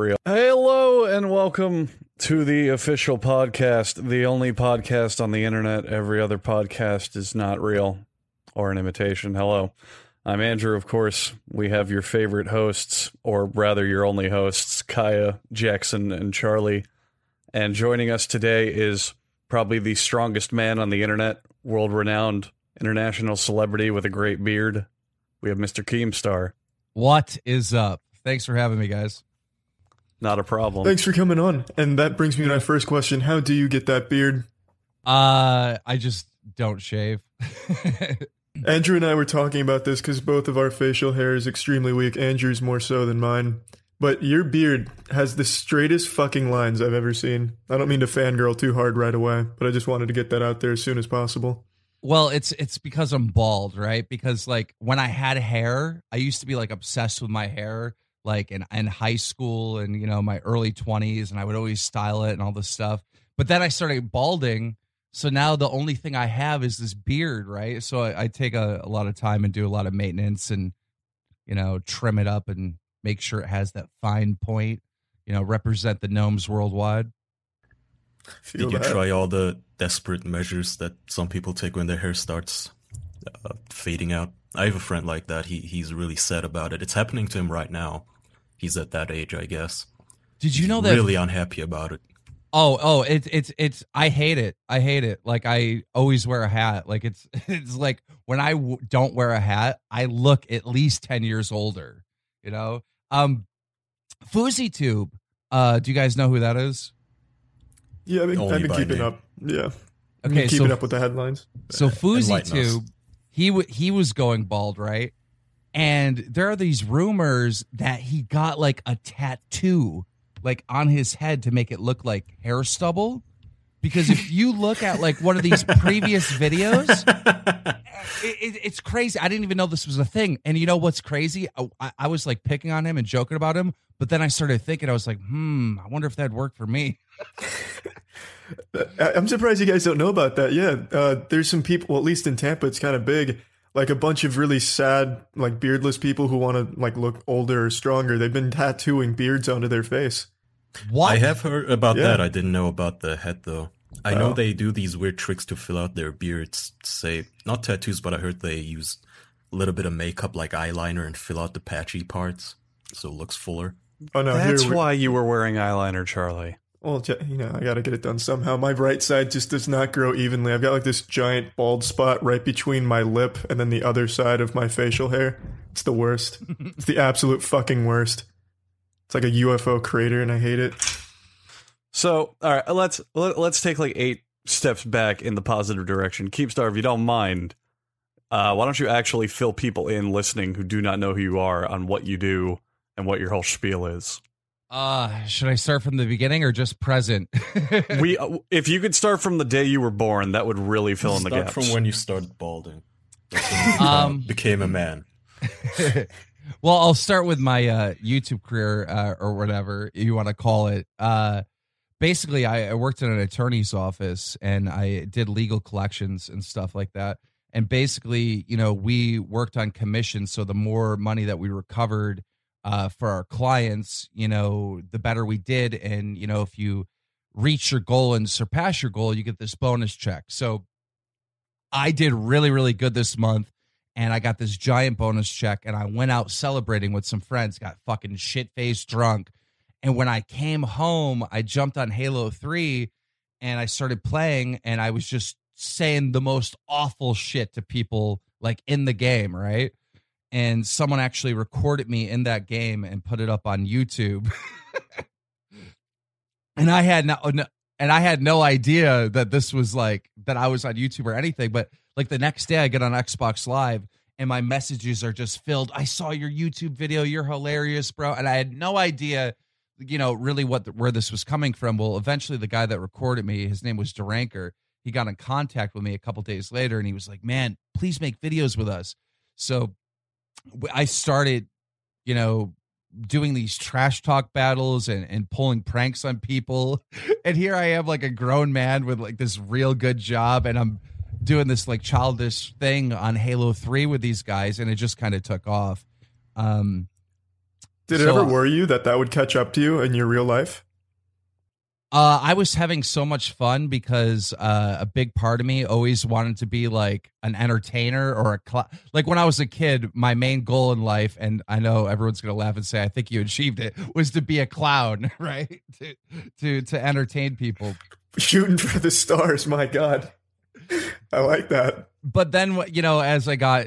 real. Hello and welcome to the official podcast, the only podcast on the internet. Every other podcast is not real or an imitation. Hello. I'm Andrew, of course. We have your favorite hosts, or rather your only hosts, Kaya, Jackson, and Charlie. And joining us today is probably the strongest man on the internet, world renowned international celebrity with a great beard. We have Mr. Keemstar. What is up? Thanks for having me, guys. Not a problem. Thanks for coming on. And that brings me to my first question. How do you get that beard? Uh, I just don't shave. Andrew and I were talking about this because both of our facial hair is extremely weak. Andrew's more so than mine. But your beard has the straightest fucking lines I've ever seen. I don't mean to fangirl too hard right away, but I just wanted to get that out there as soon as possible. Well, it's it's because I'm bald, right? Because like when I had hair, I used to be like obsessed with my hair, like in, in high school and you know my early 20s, and I would always style it and all this stuff. But then I started balding, so now the only thing I have is this beard, right? So I, I take a, a lot of time and do a lot of maintenance and you know trim it up and make sure it has that fine point. You know, represent the gnomes worldwide. Feel Did you that. try all the desperate measures that some people take when their hair starts uh, fading out? I have a friend like that. He he's really sad about it. It's happening to him right now. He's at that age, I guess. Did you He's know that really unhappy about it. Oh, oh, it's it's it's. I hate it. I hate it. Like I always wear a hat. Like it's it's like when I w- don't wear a hat, I look at least ten years older. You know. Um, Fuzzy Tube. Uh, do you guys know who that is? Yeah, I've been, I've been keeping name. up. Yeah. I've Okay, been keeping so up with the headlines. so Fuzzy enlighten us. He w- he was going bald, right? And there are these rumors that he got like a tattoo, like on his head to make it look like hair stubble. Because if you look at like one of these previous videos, it, it, it's crazy. I didn't even know this was a thing. And you know what's crazy? I, I- I was like picking on him and joking about him, but then I started thinking, I was like, hmm, I wonder if that'd work for me. I- I'm surprised you guys don't know about that. Yeah, uh, there's some people. Well, at least in Tampa, it's kind of big. Like a bunch of really sad, like beardless people who want to like look older or stronger. They've been tattooing beards onto their face. What? I have heard about Yeah. that. I didn't know about the head though. I know Oh. they do these weird tricks to fill out their beards. Say not tattoos, but I heard they use a little bit of makeup like eyeliner and fill out the patchy parts so it looks fuller. Oh no, That's why you were wearing eyeliner, Charlie. Well, you know, I got to get it done somehow. My right side just does not grow evenly. I've got like this giant bald spot right between my lip and then the other side of my facial hair. It's the worst. it's the absolute fucking worst. It's like a UFO crater and I hate it. So, all right, let's let, let's take like eight steps back in the positive direction. Keemstar, if you don't mind, uh, why don't you actually fill people in listening who do not know who you are on what you do and what your whole spiel is? Uh, should I start from the beginning or just present? We, uh, if you could start from the day you were born, that would really fill in the Start gaps. from when you started balding. You Um, became a man. well, I'll start with my uh, YouTube career uh, or whatever you want to call it. Uh, basically, I, I worked in an attorney's office and I did legal collections and stuff like that. And basically, you know, we worked on commission. So the more money that we recovered uh, for our clients, you know, the better we did. And, you know, if you reach your goal and surpass your goal, you get this bonus check. So I did really, really good this month and I got this giant bonus check and I went out celebrating with some friends, got fucking shit faced drunk. And when I came home, I jumped on Halo 3 and I started playing and I was just saying the most awful shit to people like in the game, right? And someone actually recorded me in that game and put it up on YouTube. and I had no, and I had no idea that this was like that I was on YouTube or anything. But like the next day, I get on Xbox Live and my messages are just filled. I saw your YouTube video. You're hilarious, bro. And I had no idea, you know, really what the, where this was coming from. Well, eventually, the guy that recorded me, his name was Duranker. He got in contact with me a couple days later, and he was like, "Man, please make videos with us." So I started, you know, doing these trash talk battles and, and pulling pranks on people. And here I am, like a grown man with like this real good job, and I'm doing this like childish thing on Halo 3 with these guys, and it just kind of took off. Um, Did it ever worry you that that would catch up to you in your real life? Uh, I was having so much fun because uh, a big part of me always wanted to be like an entertainer or a cl- like when I was a kid. My main goal in life, and I know everyone's gonna laugh and say I think you achieved it, was to be a clown, right? to to to entertain people. Shooting for the stars, my God. I like that. but then what- you know as i got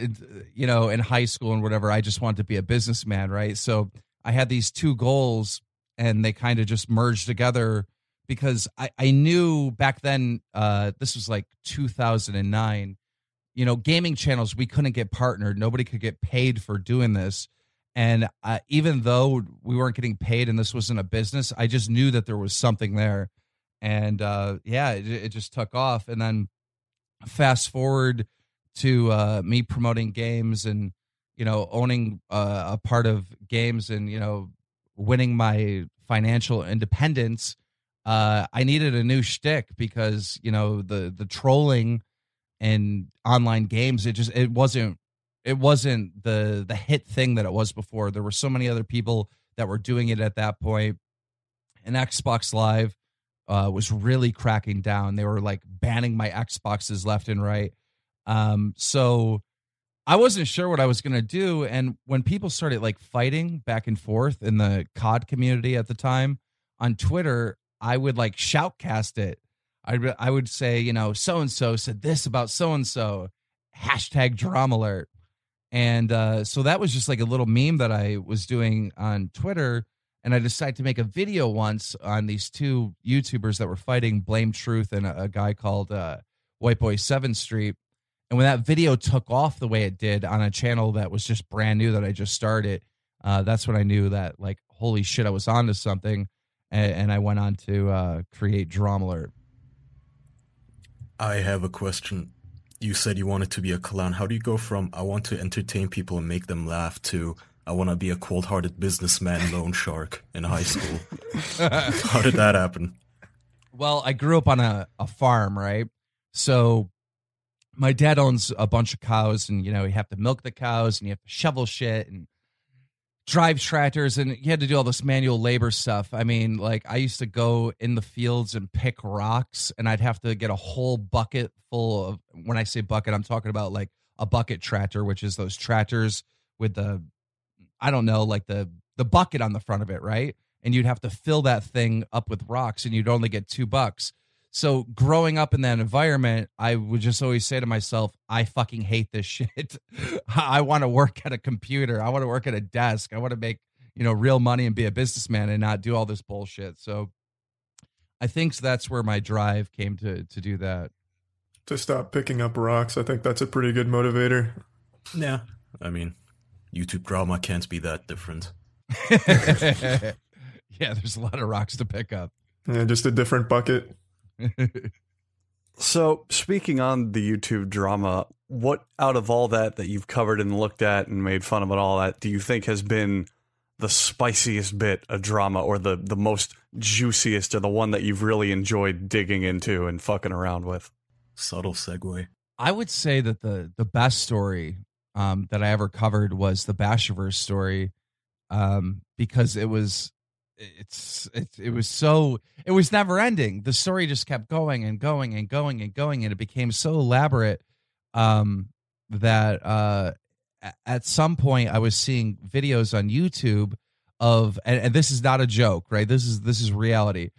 you know in high school and whatever i just wanted to be a businessman right so i had these two goals and they kind of just merged together because i i knew back then uh this was like 2009 you know gaming channels we couldn't get partnered. Nobody could get paid for doing this. And uh, even though we weren't getting paid and this wasn't a business i just knew that there was something there. And uh yeah it, it just took off. And then fast forward to uh, me promoting games and you know owning uh, a part of games and you know winning my financial independence uh, i needed a new shtick because you know the the trolling and online games it just it wasn't it wasn't the the hit thing that it was before there were so many other people that were doing it at that point and xbox live uh, was really cracking down. They were like banning my Xboxes left and right. Um, so I wasn't sure what I was to do. And when people started like fighting back and forth in the COD community at the time on Twitter, I would like shoutcast it. I, I would say, you know, so and so said this about so and so, hashtag drama alert. And uh, so that was just like a little meme that I was doing on Twitter and I decided to make a video once on these two YouTubers that were fighting Blame Truth and a, a guy called uh, White Boy Seven Street. And when that video took off the way it did on a channel that was just brand new that I just started, uh, that's when I knew that like holy shit, I was onto something, and, and I went on to uh, create Drama Alert. I have a question. You said you wanted to be a clown. How do you go from I want to entertain people and make them laugh to I want to be a cold-hearted businessman loan shark in high school? How did that happen? Well, I grew up on a, a farm, right? So my dad owns a bunch of cows, and you know, you have to milk the cows and you have to shovel shit and drive tractors, and you had to do all this manual labor stuff. I mean, like I used to go in the fields and pick rocks, and I'd have to get a whole bucket full of when I say bucket, I'm talking about like a bucket tractor, which is those tractors with the I don't know, like the the bucket on the front of it, right? And you'd have to fill that thing up with rocks, and you'd only get two bucks. So growing up in that environment, I would just always say to myself, I fucking hate this shit. I want to work at a computer. I want to work at a desk. I want to make, you know, real money and be a businessman and not do all this bullshit. So I think that's where my drive came to to do that. To stop picking up rocks, I think that's a pretty good motivator. Yeah, I mean, YouTube drama can't be that different. yeah, there's a lot of rocks to pick up. Yeah, just a different bucket. So, speaking on the YouTube drama, what out of all that that you've covered and looked at and made fun of and all that, do you think has been the spiciest bit of drama or the the most juiciest or the one that you've really enjoyed digging into and fucking around with? Subtle segue. I would say that the the best story um, that I ever covered was the Bashurverse story, um, because it was it's it, it was so it was never ending. The story just kept going and going and going and going, and it became so elaborate um, that uh, at some point I was seeing videos on YouTube of and, and this is not a joke, right? This is this is reality.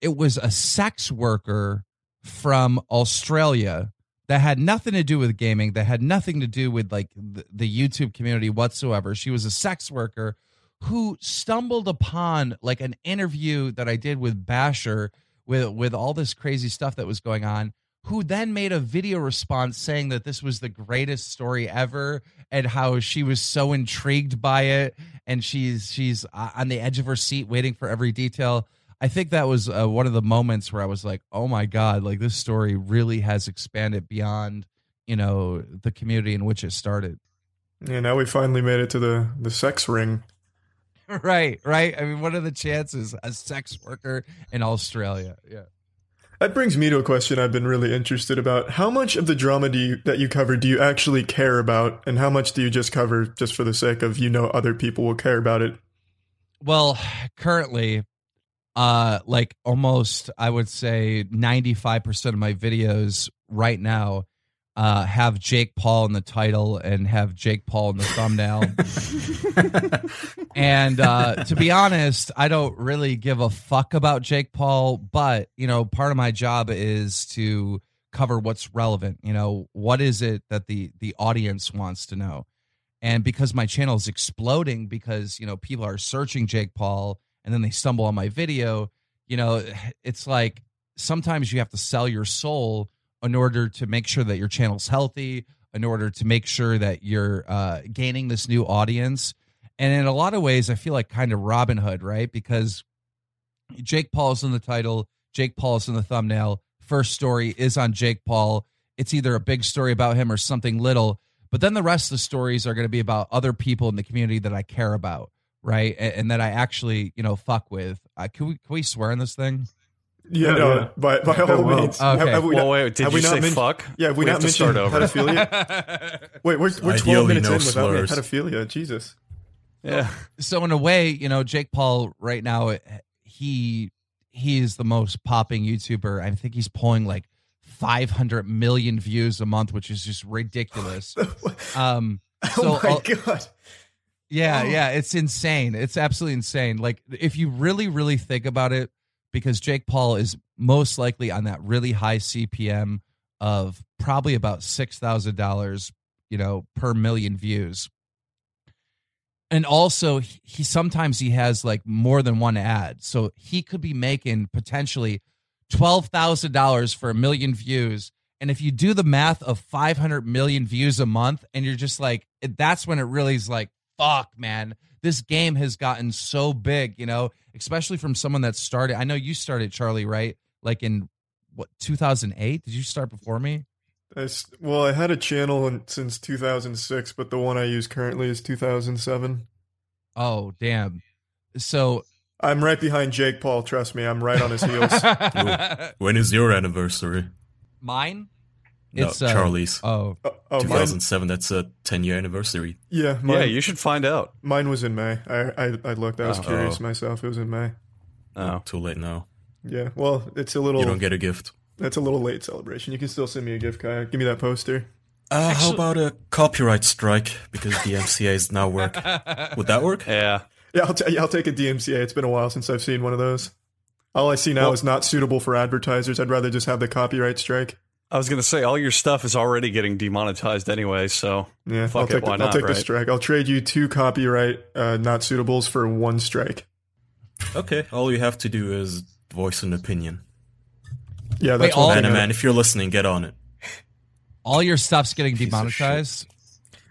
It was a sex worker from Australia that had nothing to do with gaming, that had nothing to do with like the, the YouTube community whatsoever. She was a sex worker who stumbled upon like an interview that I did with Bashur with with all this crazy stuff that was going on who then made a video response saying that this was the greatest story ever and how she was so intrigued by it and she's she's uh, on the edge of her seat waiting for every detail I think that was uh, one of the moments where I was like, "Oh my god! Like this story really has expanded beyond, you know, the community in which it started." Yeah, now we finally made it to the the sex ring. right, right. I mean, what are the chances a sex worker in Australia? Yeah. That brings me to a question I've been really interested about. How much of the drama do you that you cover do you actually care about, and how much do you just cover just for the sake of you know other people will care about it? Well, currently, uh, like almost, I would say, ninety-five percent of my videos right now uh, have Jake Paul in the title and have Jake Paul in the thumbnail. and uh, to be honest, I don't really give a fuck about Jake Paul, but you know, part of my job is to cover what's relevant. You know, what is it that the the audience wants to know? And because my channel is exploding, because you know people are searching Jake Paul and then they stumble on my video, you know, it's like sometimes you have to sell your soul in order to make sure that your channel's healthy, in order to make sure that you're uh, gaining this new audience. And in a lot of ways, I feel like kind of Robin Hood, right? Because Jake Paul's in the title, Jake Paul's in the thumbnail. First story is on Jake Paul. It's either a big story about him or something little. But then the rest of the stories are going to be about other people in the community that I care about, right? And, and that I actually, you know, fuck with. Uh, can we can we swear in this thing? Yeah, Yeah, no, yeah. by by all well. means. Okay. Have, have we well, not, wait, did have you we not say men- fuck? Yeah, have we, We not have to start mentioned over. pedophilia. Wait, we're, we're 12 minutes no in without slurs. pedophilia. Jesus. Yeah. so in a way, you know, Jake Paul right now, he he is the most popping YouTuber. I think he's pulling like 500 million views a month, which is just ridiculous. Um, so oh my I'll- god. yeah, Oh. yeah, it's insane. It's absolutely insane. Like if you really, really think about it, because Jake Paul is most likely on that really high CPM of probably about six thousand dollars, you know, per million views. And also, he, he sometimes he has like more than one ad, so he could be making potentially twelve thousand dollars for a million views. And if you do the math of five hundred million views a month, and you're just like, that's when it really is like, fuck, man, this game has gotten so big, you know, especially from someone that started. I know you started, Charlie, right? Like in what 2008? Did you start before me? I s- well, I had a channel in, since 2006, but the one I use currently is 2007. Oh, damn. So I'm right behind Jake Paul. Trust me, I'm right on his heels. When is your anniversary? mine? No, It's, uh, Charlie's. Oh, Oh, oh, mine, 2007. That's a 10 year anniversary. yeah, mine, Yeah, you should find out. mine was in May. I, I I looked. I was Oh. curious myself. It was in May. Oh. Too late now. Yeah. Well, it's a little. You don't get a gift. That's a little late celebration. You can still send me a gift, Kaya. Give me that poster. Uh, how about a copyright strike because DMCA is now work? Would that work? Yeah. Yeah, I'll, t- yeah, I'll take a DMCA. It's been a while since I've seen one of those. All I see now Well- is not suitable for advertisers. I'd rather just have the copyright strike. I was going to say, all your stuff is already getting demonetized anyway, so Yeah, Fuck I'll it, take, the, why I'll not, take the strike. I'll trade you two copyright uh, not suitables for one strike. Okay, all you have to do is voice an opinion. Yeah, Wait, that's all- one thing. Man, if you're listening, get on it. all your stuff's getting Piece demonetized.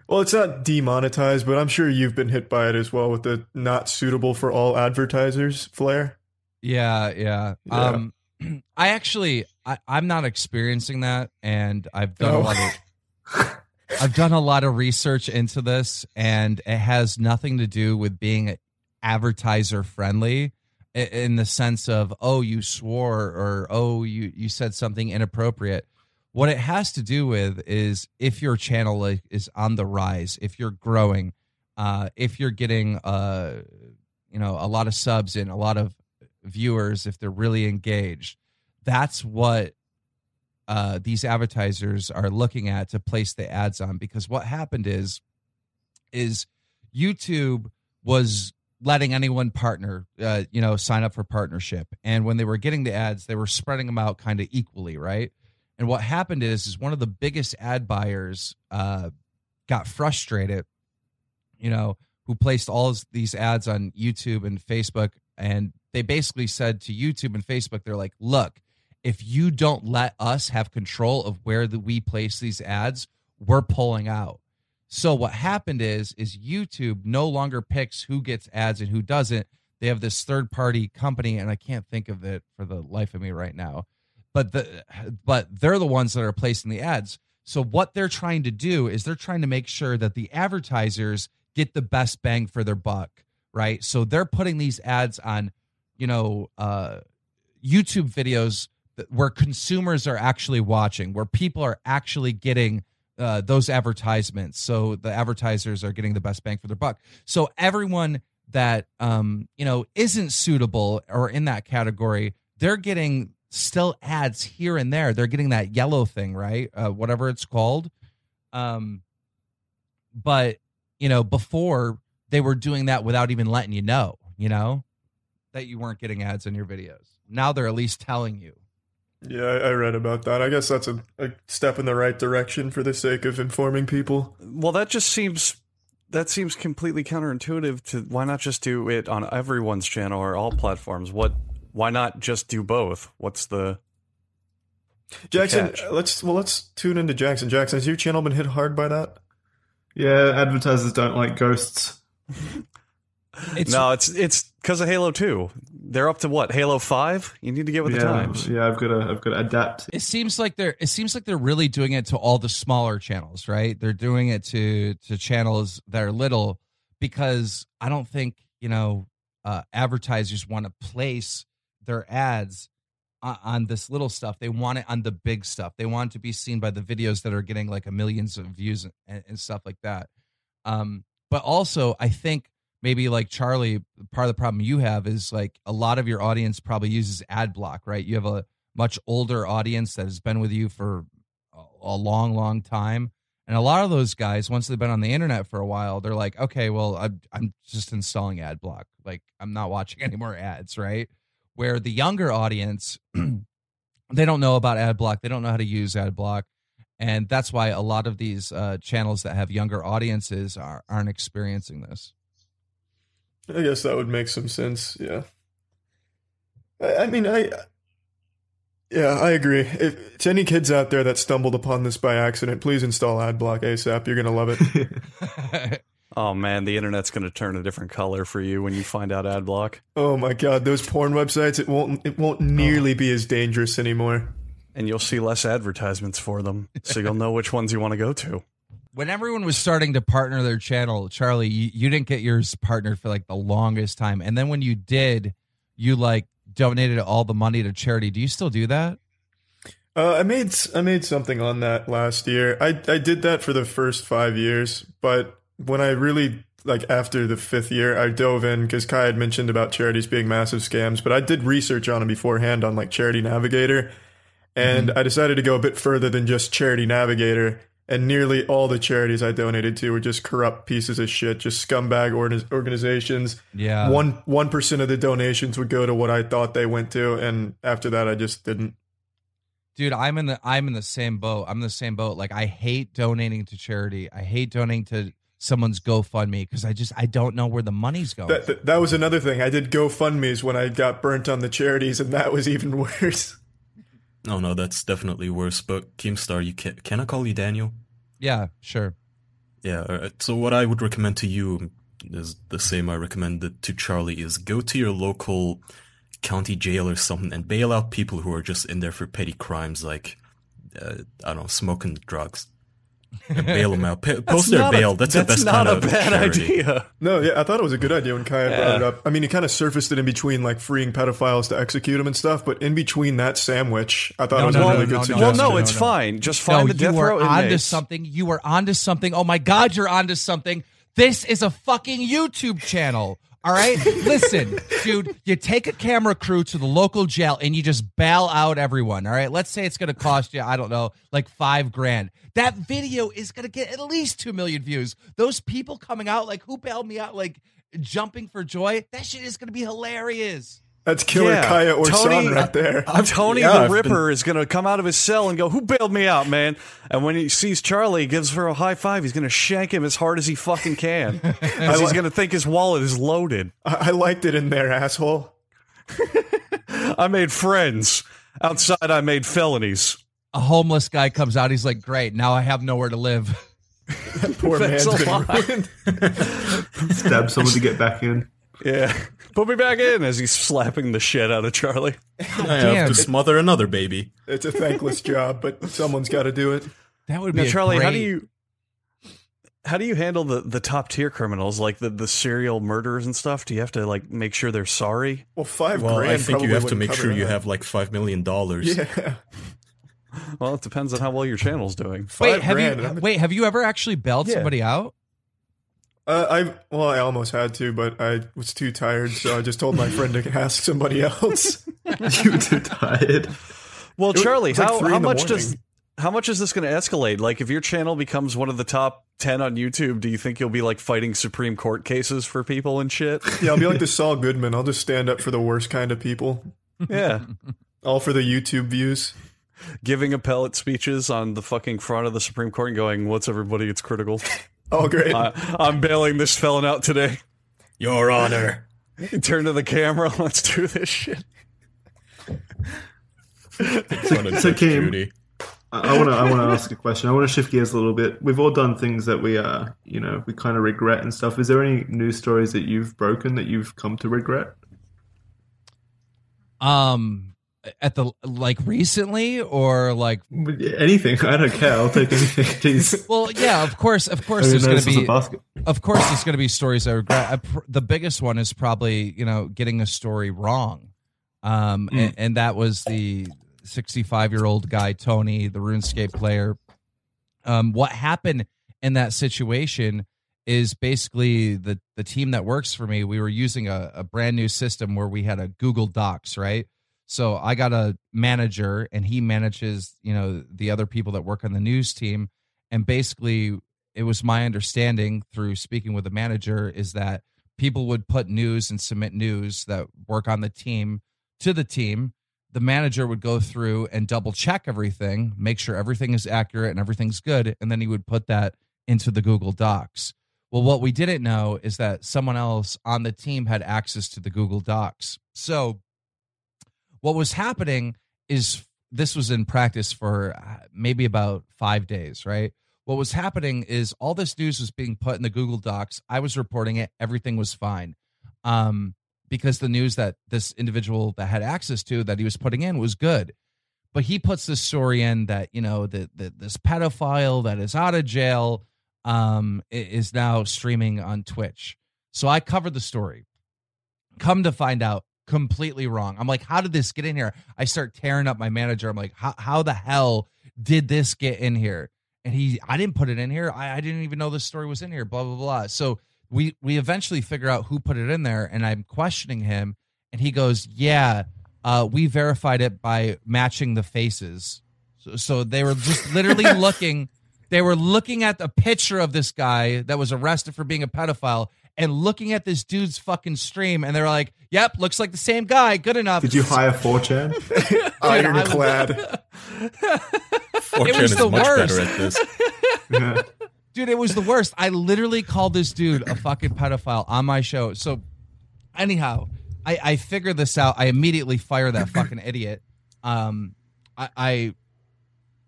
Well, it's not demonetized, but I'm sure you've been hit by it as well with the not suitable for all advertisers flare. Yeah, yeah. Yeah. Um, I actually, I, I'm not experiencing that, and I've done a Oh. lot of, I've done a lot of research into this, and it has nothing to do with being advertiser friendly, in the sense of oh you swore or oh you you said something inappropriate. What it has to do with is if your channel is on the rise, if you're growing, uh, if you're getting uh, you know, a lot of subs and a lot of viewers, if they're really engaged, that's what uh, these advertisers are looking at to place the ads on. Because what happened is, is YouTube was letting anyone partner, uh, you know, sign up for partnership, and when they were getting the ads, they were spreading them out kind of equally, right? And what happened is, is one of the biggest ad buyers uh, got frustrated, you know, who placed all these ads on YouTube and Facebook, and they basically said to YouTube and Facebook, they're like, "Look, if you don't let us have control of where the, we place these ads, we're pulling out." So what happened is, is YouTube no longer picks who gets ads and who doesn't. They have this third party company, and I can't think of it for the life of me right now. But the but they're the ones that are placing the ads. So what they're trying to do is they're trying to make sure that the advertisers get the best bang for their buck, right? So they're putting these ads on, you know, uh, YouTube videos that, where consumers are actually watching, where people are actually getting uh, those advertisements. So the advertisers are getting the best bang for their buck. So everyone that um you know isn't suitable or in that category they're getting still ads here and there they're getting that yellow thing right uh, whatever it's called um but you know before they were doing that without even letting you know you know that you weren't getting ads in your videos now they're at least telling you Yeah, I, I read about that. I guess that's a, a step in the right direction for the sake of informing people. Well, that just seems that seems completely counterintuitive to why not just do it on everyone's channel or all platforms? What why not just do both? What's the Jackson, catch. uh, let's well let's tune into Jackson. Jackson, has your channel been hit hard by that? Yeah, advertisers don't like ghosts. it's No, it's it's because of Halo 2. They're up to what? Halo 5? You need to get with yeah, the times. yeah, I've got to, I've got to adapt. it seems like they're it seems like they're really doing it to all the smaller channels right they're doing it to to channels that are little because i don't think you know uh advertisers want to place their ads on, on this little stuff they want it on the big stuff they want it to be seen by the videos that are getting like a millions of views and, and stuff like that um but also i think maybe like charlie part of the problem you have is like a lot of your audience probably uses ad block right you have a much older audience that has been with you for a, long, long time. And a lot of those guys, once they've been on the internet for a while, they're like, okay, well, I'm, I'm just installing ad block. Like, I'm not watching any more ads, right? Where the younger audience, they don't know about ad block. They don't know how to use ad block. And that's why a lot of these uh, channels that have younger audiences are, aren't experiencing this. I guess that would make some sense. Yeah. I, I mean, I. Yeah, I agree. If to any kids out there that stumbled upon this by accident, please install AdBlock ASAP. You're gonna love it. Oh man, the internet's going to turn a different color for you when you find out ad block. oh my god, those porn websites! It won't. It won't oh. nearly be as dangerous anymore. And you'll see less advertisements for them, so you'll know which ones you want to go to. When everyone was starting to partner their channel, Charlie, you, you didn't get yours partnered for like the longest time. And then when you did, you like donated all the money to charity. Do you still do that? Uh, I made I made something on that last year. I I did that for the first five years, but when I really like after the fifth year, I dove in because Kai had mentioned about charities being massive scams. But I did research on them beforehand on like Charity Navigator, and I decided to go a bit further than just Charity Navigator. And nearly all the charities I donated to were just corrupt pieces of shit, just scumbag orga- organizations. Yeah. One one percent of the donations would go to what I thought they went to, and after that, I just didn't. Dude, I'm in the I'm in the same boat. I'm in the same boat. Like I hate donating to charity. I hate donating to someone's GoFundMe because I just I don't know where the money's going. That, that that was another thing. I did GoFundMe's when I got burnt on the charities, and that was even worse. No, no, that's definitely worse. But Keemstar, you can can I call you Daniel? yeah, sure. Yeah. So what I would recommend to you is the same I recommended to Charlie: is go to your local county jail or something and bail out people who are just in there for petty crimes like uh, I don't know, smoking drugs. And bail them out. Pa- post their not a- bail. that's, the best not kind a of bad charity. idea. No, yeah, I thought it was a good idea when Kai brought it up. I mean, he kind of surfaced it in between like freeing pedophiles to execute them and stuff, but in between that sandwich, I thought No, it was no, a really no, good no, no. suggestion. Well, no, no, it's no. fine. Just find no, the death you are row onto inmates. something. You are onto something. Oh my God, you're onto something. This is a fucking YouTube channel. All right, listen, dude. You take a camera crew to the local jail and you just bail out everyone. All right, let's say it's going to cost you, I don't know, like five grand. That video is going to get at least two million views. Those people coming out, like who bailed me out, like jumping for joy. That shit is going to be hilarious. That's Killer Yeah, Kaya or Tony- son right there. I, Tony yeah, the I've Ripper is going to come out of his cell and go, "Who bailed me out, man?" And when he sees Charlie, he gives her a high five. He's going to shank him as hard as he fucking can, 'Cause he's going to think his wallet is loaded. I, I liked it in there, asshole. I made friends outside. I made felonies. A homeless guy comes out. He's like, "Great, now I have nowhere to live." that Poor Thanks man's a been lot. ruined. Stab someone to get back in. Yeah, put me back in as he's slapping the shit out of Charlie. I Damn. have to smother another baby. It's a thankless job, but someone's got to do it. That would be Now, a Charlie, how do you how do you handle the the top tier criminals like the the serial murderers and stuff? Do you have to like make sure they're sorry? Well, five Well, grand. I think you have to make sure you have like five million dollars. Yeah, Well, it depends on how well your channel's doing. five wait, have grand. you I'm- wait? Have you ever actually bailed Yeah. somebody out? Uh, I well, I almost had to, but I was too tired, so I just told my friend to ask somebody else. you were too tired. Well, was- Charlie, it was how three how in the much does how much is this going to escalate? Like, if your channel becomes one of the top ten on YouTube, do you think you'll be like fighting Supreme Court cases for people and shit? yeah, I'll be like the Saul Goodman. I'll just stand up for the worst kind of people, Yeah, all for the YouTube views. giving appellate speeches on the fucking front of the Supreme Court and going, "What's everybody? It's critical. Oh, great! I, I'm bailing this felon out today." Your Honor. Turn to the camera. Let's do this shit. So, so Keem, I want to I want to ask a question. I want to shift gears a little bit. We've all done things that we uh you know we kind of regret and stuff. Is there any news stories that you've broken that you've come to regret? Um, at the like recently or like Anything? I don't care. I'll take anything. Jeez. well, yeah, of course, of course. There's going to this was a be, of course, there's going to be stories I regret. I pr- the biggest one is probably you know getting a story wrong, um, and, and that was the 65 year old guy Tony, the RuneScape player. Um, what happened in that situation is basically the the team that works for me. We were using a, a brand new system where we had a Google Docs, right? So I got a manager, and he manages, you know, the other people that work on the news team. And basically, it was my understanding through speaking with the manager is that people would put news and submit news that work on the team to the team. The manager would go through and double check everything, make sure everything is accurate and everything's good, and then he would put that into the Google Docs. Well, what we didn't know is that someone else on the team had access to the Google Docs. So, what was happening is this was in practice for uh, maybe about five days, right? What was happening is all this news was being put in the Google Docs. I was reporting it. Everything was fine. Um, because the news that this individual that had access to that he was putting in was good. But he puts this story in that, you know, that this pedophile that is out of jail um, is now streaming on Twitch. So I covered the story. Come to find out, completely wrong. I'm like, how did this get in here? I start tearing up my manager. I'm like, how, how the hell did this get in here? And he, I didn't put it in here. I, I didn't even know this story was in here. Blah blah blah. So we we eventually figure out who put it in there, and I'm questioning him, and he goes, yeah, uh, we verified it by matching the faces. So, so they were just literally looking. They were looking at the picture of this guy that was arrested for being a pedophile and looking at this dude's fucking stream, and they're like, "Yep, looks like the same guy. Good enough." Did you hire 4chan? I was- Ironclad. 4chan was is the much worst. better at this. Yeah. dude it was the worst i literally called this dude a fucking pedophile on my show so anyhow i i figured this out i immediately fire that fucking idiot um i i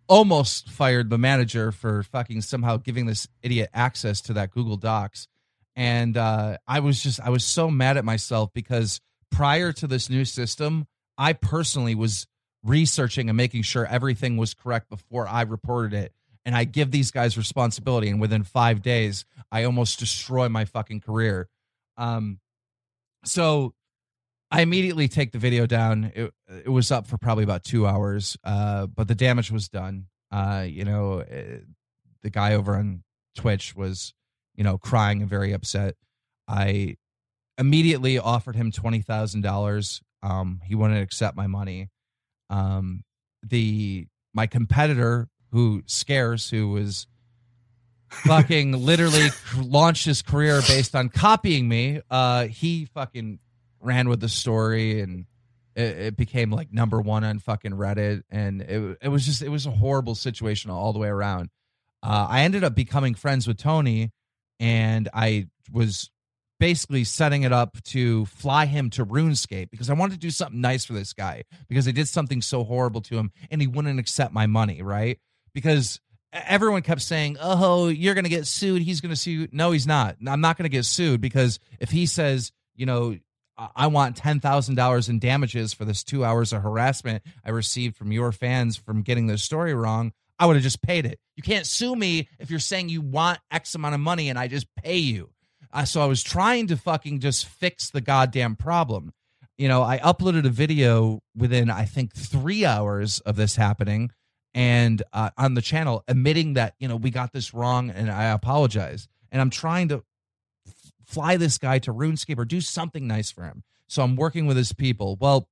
almost fired the manager for fucking somehow giving this idiot access to that google docs and uh i was just i was so mad at myself because prior to this new system i personally was researching and making sure everything was correct before i reported it and I give these guys responsibility, and within five days, I almost destroy my fucking career. Um, so I immediately take the video down. It, it was up for probably about two hours, uh, but the damage was done. Uh, you know, uh, the guy over on Twitch was, you know, crying and very upset. I immediately offered him twenty thousand dollars. Um, he wouldn't accept my money. Um, the my competitor who Scarce who was fucking literally launched his career based on copying me uh he fucking ran with the story and it, it became like number one on fucking reddit and it, it was just it was a horrible situation all the way around uh i ended up becoming friends with tony and i was basically setting it up to fly him to RuneScape because I wanted to do something nice for this guy because I did something so horrible to him and he wouldn't accept my money, right? Because everyone kept saying, "Oh, you're going to get sued. He's going to sue." No, he's not. I'm not going to get sued because if he says, you know, I I want ten thousand dollars in damages for this two hours of harassment I received from your fans from getting this story wrong, I would have just paid it. You can't sue me if you're saying you want X amount of money and I just pay you. Uh, so I was trying to fucking just fix the goddamn problem. You know, I uploaded a video within I think three hours of this happening, and uh, on the channel admitting that you know we got this wrong and I apologize. And I'm trying to fly this guy to RuneScape or do something nice for him. So I'm working with his people. Well,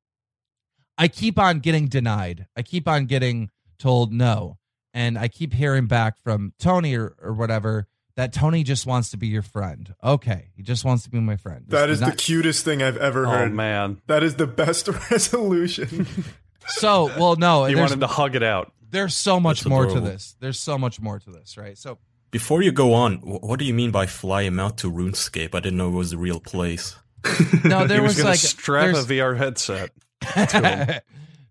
I keep on getting denied. I keep on getting told no. And I keep hearing back from Tony or, or whatever that Tony just wants to be your friend. Okay. He just wants to be my friend. That This is the not- cutest thing I've ever Oh heard. man, That is the best resolution. so, well, no. you there's, wanted to hug it out. there's so much That's more to this. There's so much more to this, right? So, Before you go on, what do you mean by fly him out to RuneScape? I didn't know it was a real place. no, there he was, was, like strap a VR headset.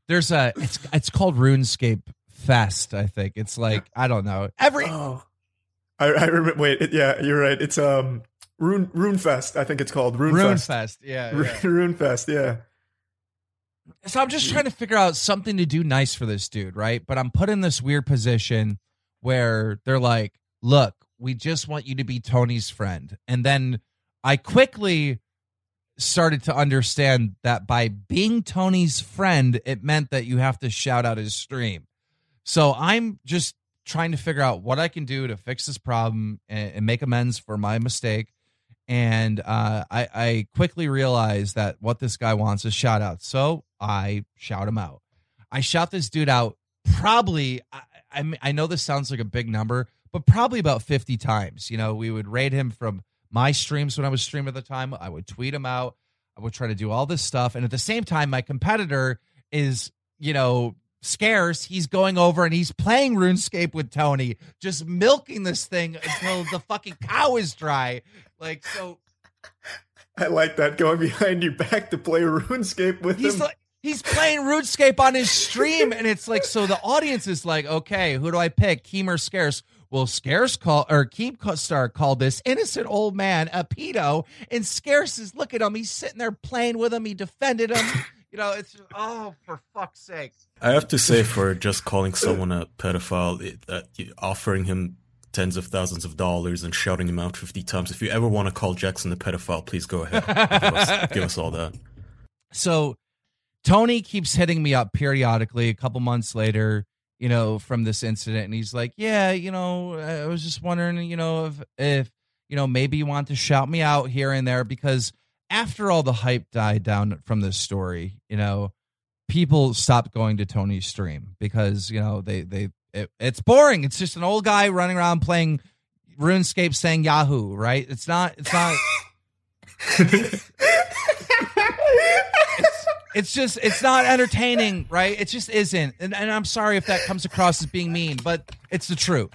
there's a it's it's called RuneScape Fest. I think it's like I don't know every oh, I, I remember. Wait, it, yeah, you're right. It's um Rune Rune Fest. I think it's called Rune, Rune Fest. Fest. Yeah, yeah. Rune Fest. Yeah. So I'm just trying to figure out something to do nice for this dude, right? But I'm put in this weird position where they're like, "Look, we just want you to be Tony's friend," and then I quickly started to understand that by being Tony's friend, it meant that you have to shout out his stream. So I'm just trying to figure out what I can do to fix this problem and, and make amends for my mistake. And uh, I, I quickly realized that what this guy wants is shout out. So I shout him out. I shout this dude out probably, I, I, I know this sounds like a big number, but probably about 50 times. You know, we would rate him from my streams when I was streaming at the time. I would tweet him out. I would try to do all this stuff. And at the same time, my competitor is, you know, Scarce. He's going over and he's playing RuneScape with Tony, just milking this thing until the fucking cow is dry. Like, so I like that going behind your back to play RuneScape with he's him. like, he's playing RuneScape on his stream. And it's like, so the audience is like, okay, who do I pick? Keem or Scarce? Well, Scarce call or Keemstar called this innocent old man a pedo, and Scarce is look at him. He's sitting there playing with him. He defended him. You know, it's just, oh, for fuck's sake. I have to say, for just calling someone a pedophile, it, that you- offering him tens of thousands of dollars and shouting him out 50 times, if you ever want to call Jackson a pedophile, please go ahead. give, us, give us all that. so Tony keeps hitting me up periodically a couple months later, you know, from this incident. And he's like, Yeah, you know, I was just wondering, you know, if, if, you know, maybe you want to shout me out here and there because after all the hype died down from this story, you know, people stopped going to Tony's stream because, you know, they, they, it, it's boring. It's just an old guy running around playing RuneScape saying Yahoo, right? It's not, it's not, it's just it's not entertaining right it just isn't and, and i'm sorry if that comes across as being mean but it's the truth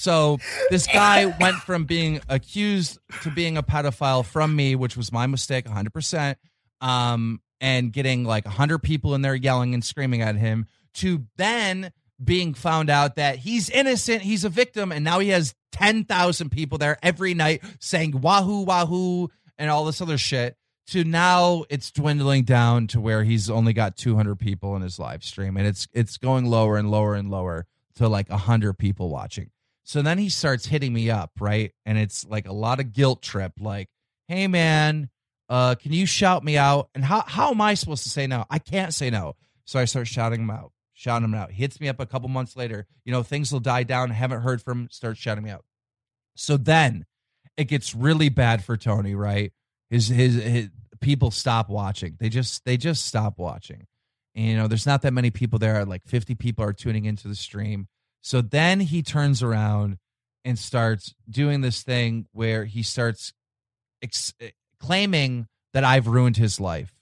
so this guy went from being accused to being a pedophile from me which was my mistake 100% um, and getting like 100 people in there yelling and screaming at him to then being found out that he's innocent he's a victim and now he has 10,000 people there every night saying wahoo wahoo and all this other shit to now it's dwindling down to where he's only got 200 people in his live stream and it's it's going lower and lower and lower to like 100 people watching so then he starts hitting me up right? And it's like a lot of guilt trip like hey man uh can you shout me out? And how how am i supposed to say no? I can't say no. So i start shouting him out shouting him out. Hits me up a couple months later. You know things will die down. Haven't heard from him. Start shouting me out. So then it gets really bad for tony right? His his, his people stop watching. They just they just stop watching. And, you know, there's not that many people there. Like 50 people are tuning into the stream. So then he turns around and starts doing this thing where he starts ex- claiming that I've ruined his life.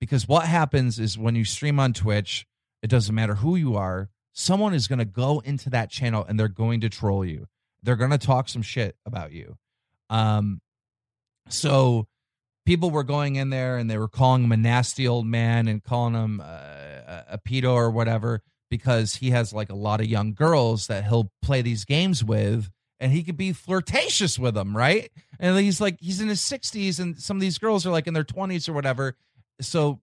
Because what happens is when you stream on Twitch, it doesn't matter who you are, someone is going to go into that channel and they're going to troll you. They're going to talk some shit about you. Um so people were going in there and they were calling him a nasty old man and calling him uh, a, a pedo or whatever because he has like a lot of young girls that he'll play these games with and he could be flirtatious with them right? And he's like he's in his 60s and some of these girls are like in their 20s or whatever so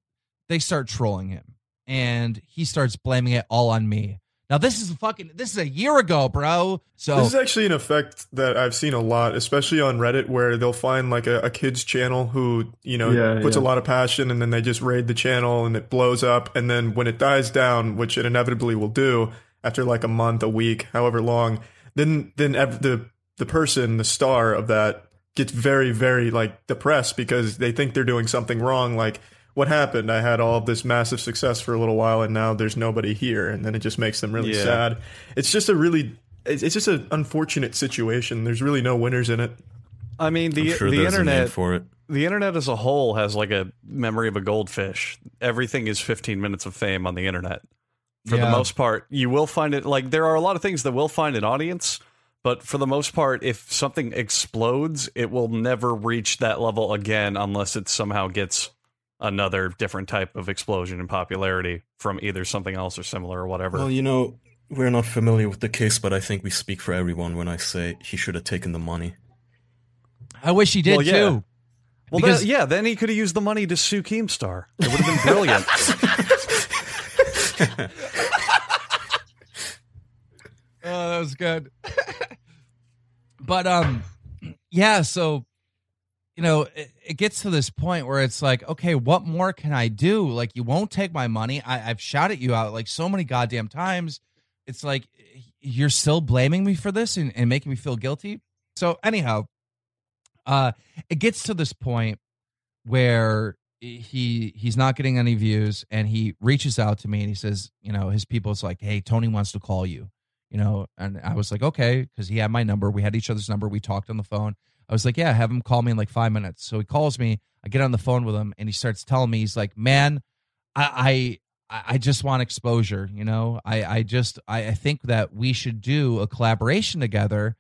they start trolling him and he starts blaming it all on me now this is fucking this is a year ago bro so This is actually an effect that I've seen a lot, especially on Reddit, where they'll find like a, a kid's channel who, you know, Yeah, puts yeah. a lot of passion and then they just raid the channel and it blows up. And then when it dies down, which it inevitably will do after like a month, a week, however long, then then ev- the the person, the star of that gets very, very like depressed because they think they're doing something wrong. Like, what happened? I had all of this massive success for a little while, and now there's nobody here, and then it just makes them really Yeah. sad. It's just a really, it's it's just an unfortunate situation. There's really no winners in it. I mean, the I'm sure the there's a name internet for it. the internet as a whole has like a memory of a goldfish. Everything is 15 minutes of fame on the internet. For the most part, you will find it like there are a lot of things that will find an audience, but for the most part, if something explodes, it will never reach that level again unless it somehow gets another different type of explosion in popularity from either something else or similar or whatever. Well, you know, we're not familiar with the case, but I think we speak for everyone when I say he should have taken the money. I wish he did Well, yeah. too. Well, because- then, yeah, then he could have used the money to sue Keemstar. It would have been brilliant. Oh, that was good. but um, yeah. So, you know, it, it gets to this point where it's like, okay, what more can I do? Like, you won't take my money. I, I've shouted you out like so many goddamn times. It's like you're still blaming me for this and, and making me feel guilty. So anyhow, uh, it gets to this point where he he's not getting any views and he reaches out to me and he says you know his people's like hey tony wants to call you you know and i was like okay because he had my number we had each other's number we talked on the phone i was like yeah have him call me in like five minutes. So he calls me. I get on the phone with him and he starts telling me he's like man i i, I just want exposure you know? I i just I, I think that we should do a collaboration together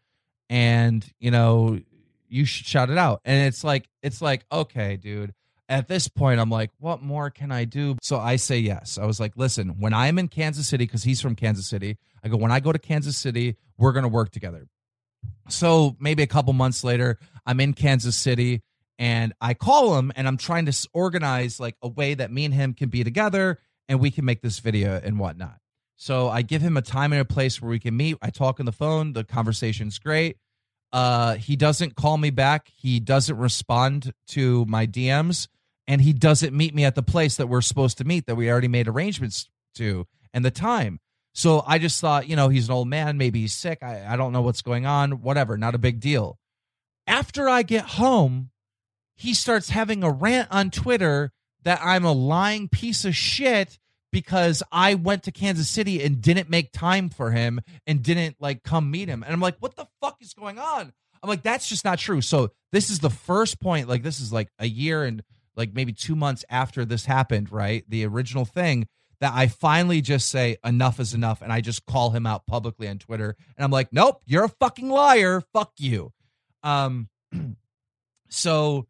and you know you should shout it out. And it's like it's like okay dude. At this point i'm like what more can i do? So i say yes. I was like listen when i'm in kansas city because he's from kansas city i go when i go to kansas city we're going to work together so maybe a couple months later i'm in kansas city and i call him and i'm trying to organize like a way that me and him can be together and we can make this video and whatnot. So i give him a time and a place where we can meet. I talk on the phone. The conversation's great. Uh he doesn't call me back. He doesn't respond to my dms and he doesn't meet me at the place that we're supposed to meet that we already made arrangements to and the time so i just thought you know he's an old man maybe he's sick i, I don't know what's going on whatever not a big deal after i get home he starts having a rant on twitter that i'm a lying piece of shit because I went to Kansas City and didn't make time for him and didn't like come meet him. And I'm like, what the fuck is going on? I'm like, that's just not true. So this is the first point, like this is like a year and like maybe two months after this happened, right? The original thing that I finally just say enough is enough and I just call him out publicly on Twitter. And I'm like, nope, you're a fucking liar. Fuck you. Um so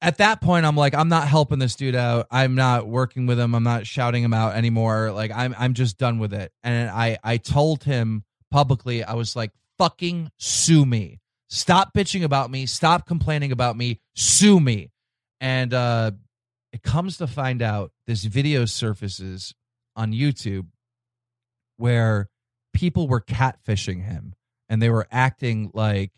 at that point i'm like i'm not helping this dude out. I'm not working with him. I'm not shouting him out anymore. Like i'm i'm just done with it. And i i told him publicly i was like fucking sue me. Stop bitching about me. Stop complaining about me. Sue me. And uh it comes to find out this video surfaces on youtube where people were catfishing him and they were acting like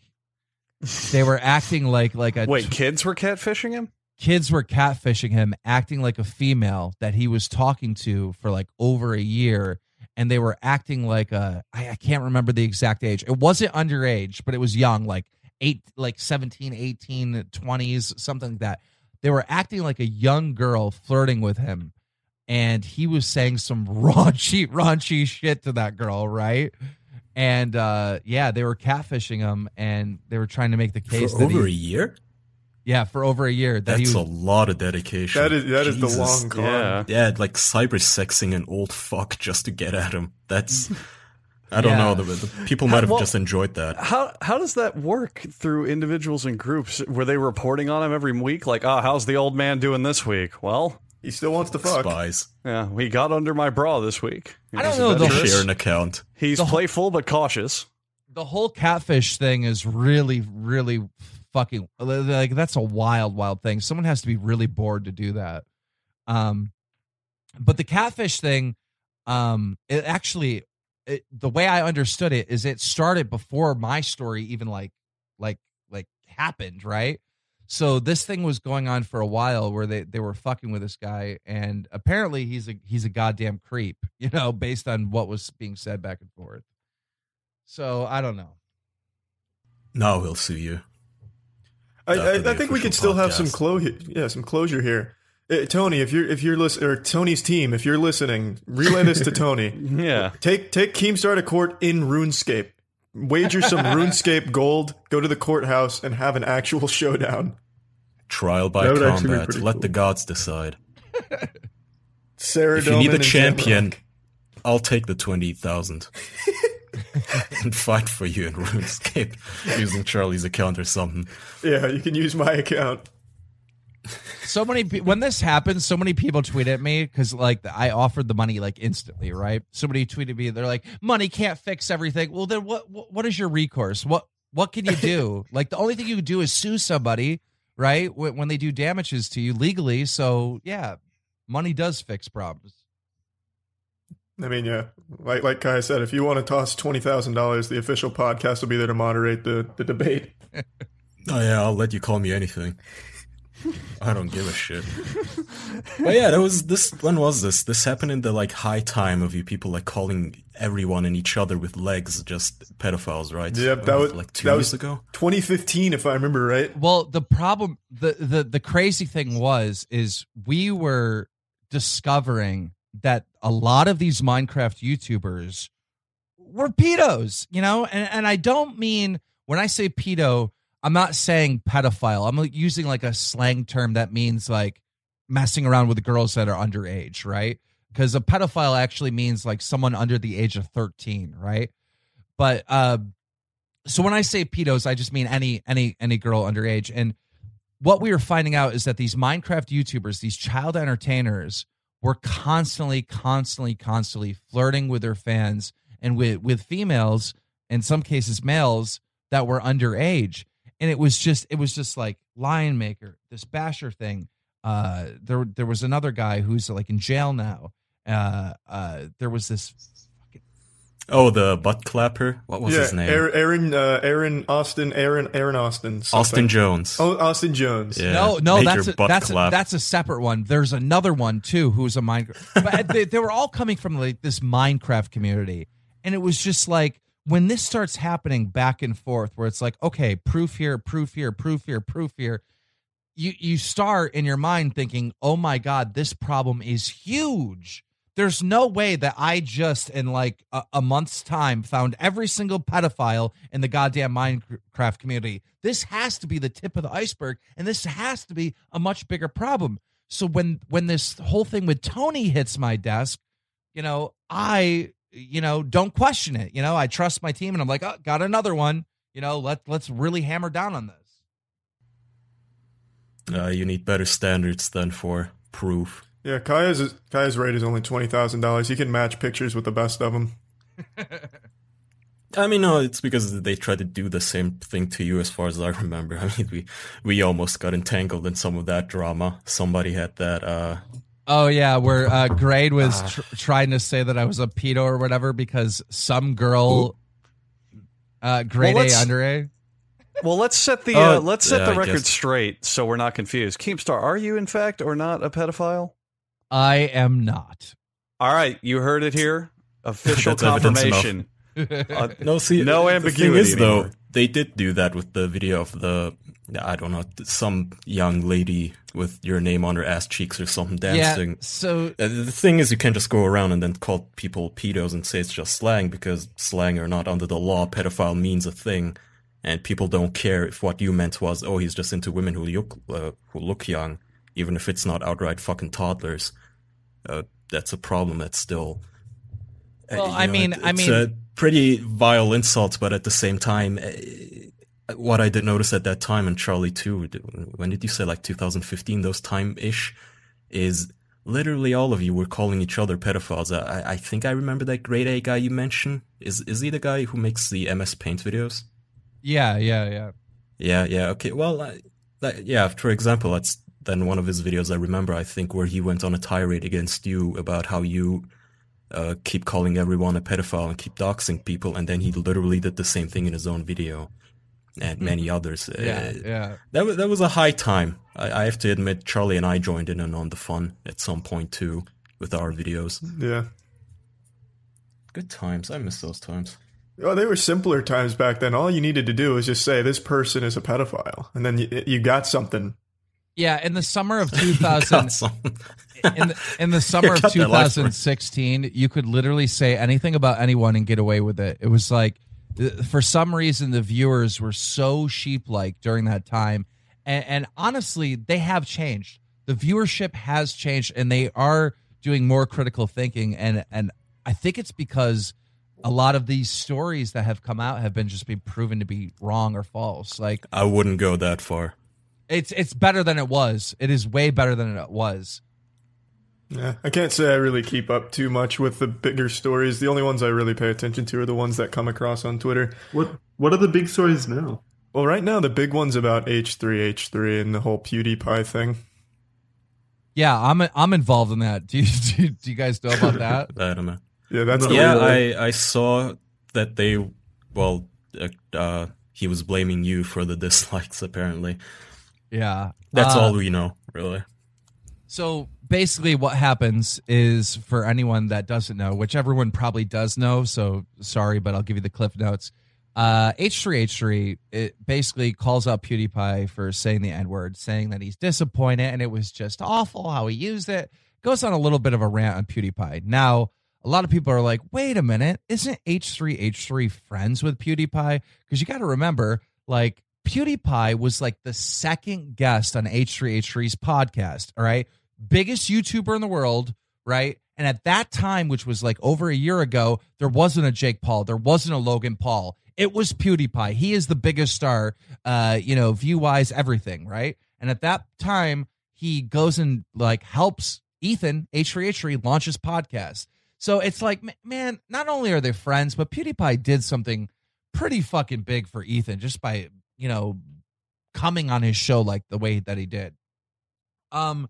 they were acting like like a Wait, kids were catfishing him? kids were catfishing him, acting like a female that he was talking to for like over a year. And they were acting like a, I, I can't remember the exact age. It wasn't underage, but it was young, like eight, like 17, 18, 20s, something like that. They were acting like a young girl flirting with him. And he was saying some raunchy, raunchy shit to that girl, right? And uh, yeah, they were catfishing him, and they were trying to make the case For that over he, a year? yeah, for over a year that That's he a lot of dedication. That is that is the long con. Yeah. Yeah, like cyber sexing an old fuck just to get at him. That's I don't Yeah. know. The, the people might have Well- just enjoyed that. How how does that work through individuals and groups? Were they reporting on him every week? Like, ah, how's the old man doing this week? Well, He still wants to fuck. Spies. yeah, he got under my bra this week. I don't He's know, the- adventurous. Share an account. He's whole- playful but cautious. the whole catfish thing is really, really fucking like that's a wild, wild thing. Someone has to be really bored to do that. Um, but the catfish thing, um, it actually, it, the way I understood it is it started before my story even like, like, like happened, right? So this thing was going on for a while where they, they were fucking with this guy and apparently he's a he's a goddamn creep, you know, based on what was being said back and forth. So I don't know. Now he'll sue you. I, I, I think we could still have some closure. Yeah, some closure here. Uh, Tony, if you're if you're listening, or Tony's team, if you're listening, relay this to Tony. Yeah. Take take Keemstar to court in RuneScape. Wager some RuneScape gold. Go to the courthouse and have an actual showdown. Trial by That would actually be combat. Let cool. the gods decide. Sarah If you need a champion, Jamrock. I'll take the 20,000 and fight for you in RuneScape using Charlie's account or something. Yeah, you can use my account. So many pe- when this happened so many people tweet at me because like i offered the money like instantly right? Somebody tweeted me they're like money can't fix everything. Well then what what, what is your recourse? What what can you do? Like the only thing you can do is sue somebody right when, when they do damages to you legally. So yeah money does fix problems. I mean, yeah, like like Kai said, if you want to toss twenty thousand dollars, the official podcast will be there to moderate the, the debate. Oh yeah, I'll let you call me anything. I don't give a shit. but yeah, that was this. When was this? This happened in the like high time of you people like calling everyone and each other with legs just pedophiles, right? Yep, that was like two that years was ago. 2015, if I remember right. Well, the problem, the the the crazy thing was, is we were discovering that a lot of these Minecraft YouTubers were pedos, you know, and and I don't mean when I say pedo, I'm not saying pedophile. I'm using like a slang term that means like messing around with girls that are underage, right? Because a pedophile actually means like someone under the age of 13, right? But uh so when I say pedos, I just mean any any any girl underage. And what we were finding out is that these Minecraft YouTubers, these child entertainers, were constantly, constantly, constantly flirting with their fans and with with females, in some cases males that were underage. And it was just it was just like Lion Maker, this Bashur thing. Uh, there there was another guy who's like in jail now. Uh, uh, there was this Oh, the butt clapper. What was yeah, his name? Aaron, Aaron, uh, Aaron Austin, Aaron, Aaron Austin, something. Austin Jones. Oh, Austin Jones. Yeah, no, no, major that's a, butt that's a, that's a separate one. There's another one too, who's a Minecraft. But they, they were all coming from like this Minecraft community, and it was just like when this starts happening back and forth, where it's like, okay, proof here, proof here, proof here, proof here. You you start in your mind thinking, oh my god, this problem is huge. There's no way that I just in like a, a month's time found every single pedophile in the goddamn Minecraft community. This has to be the tip of the iceberg, and this has to be a much bigger problem. So when when this whole thing with Tony hits my desk, you know, I you know don't question it. You know, I trust my team, and I'm like, oh, got another one. You know, let let's really hammer down on this. Uh, you need better standards than for proof. Yeah, Kaya's Kaya's rate is only twenty thousand dollars. He can match pictures with the best of them. I mean, no, it's because they tried to do the same thing to you, as far as I remember. I mean, we we almost got entangled in some of that drama. Somebody had that. uh Oh yeah, where uh, Grade was tr- trying to say that I was a pedo or whatever because some girl, uh, grade Well, A under A. Well, let's set the Oh, uh, let's set yeah, the record straight so we're not confused. Keemstar, are you in fact or not a pedophile? I am not. All right, you heard it here. Official confirmation. Uh, No, see, No the ambiguity thing is, though, they did do that with the video of the I don't know some young lady with your name on her ass cheeks or something dancing. Yeah. So Uh, The thing is, you can't just go around and then call people pedos and say it's just slang because slang or not under the law, pedophile means a thing, and people don't care if what you meant was, oh, he's just into women who look uh, who look young, even if it's not outright fucking toddlers. Uh, that's a problem. That's still. uh, Well, you I mean- I mean- a pretty vile insult, but at the same time. Uh, what I did notice at that time, and Charlie too, when did you say like 2015, those time ish, is literally all of you were calling each other pedophiles. I, I think I remember that grade A guy you mentioned. Is is he the guy who makes the MS Paint videos? yeah, yeah, yeah. Yeah, yeah. Okay. Well, I, yeah. For example, that's then one of his videos I remember. I think where he went on a tirade against you about how you uh, keep calling everyone a pedophile and keep doxing people, and then he literally did the same thing in his own video, and many others. Yeah, Uh, yeah. that was that was a high time. I, I have to admit, Charlie and I joined in and on the fun at some point too with our videos. Yeah. Good times. I miss those times. Oh, they were simpler times back then. All you needed to do was just say this person is a pedophile, and then you, you got something. Yeah, in the summer of 2000, in the, in the summer of cut that last one. 2016, you could literally say anything about anyone and get away with it. It was like, uh, for some reason, the viewers were so sheep like during that time. And, and honestly, they have changed. The viewership has changed, and they are doing more critical thinking. And, and I think it's because a lot of these stories that have come out have been just been proven to be wrong or false. Like, I wouldn't go that far. It's it's better than it was. It is way better than it was. Yeah, I can't say I really keep up too much with the bigger stories. The only ones I really pay attention to are the ones that come across on Twitter. What What are the big stories now? Well, right now the big one's about H3H3 and the whole PewDiePie thing. Yeah, I'm I'm involved in that. Do you do, do you guys know about that? I don't know. Yeah, that's yeah, real- I I saw that they well, uh, uh, he was blaming you for the dislikes. Apparently, yeah, that's Uh, all we know, really. So basically, what happens is for anyone that doesn't know, which everyone probably does know. So sorry, but I'll give you the cliff notes. Uh, H3H3 it basically calls out PewDiePie for saying the N word, saying that he's disappointed and it was just awful how he used it. Goes on a little bit of a rant on PewDiePie. Now, a lot of people are like, wait a minute, isn't H3H3 friends with PewDiePie? Because you got to remember, like, PewDiePie was like the second guest on H3H3's podcast. All right. Biggest YouTuber in the world. Right. And at that time, which was like over a year ago, there wasn't a Jake Paul. There wasn't a Logan Paul. It was PewDiePie. He is the biggest star, uh, you know, view wise, everything. Right. And at that time, he goes and like helps Ethan, H3H3, launch his podcast. So it's like, man, not only are they friends, but PewDiePie did something pretty fucking big for Ethan just by, you know, coming on his show like the way that he did. Um,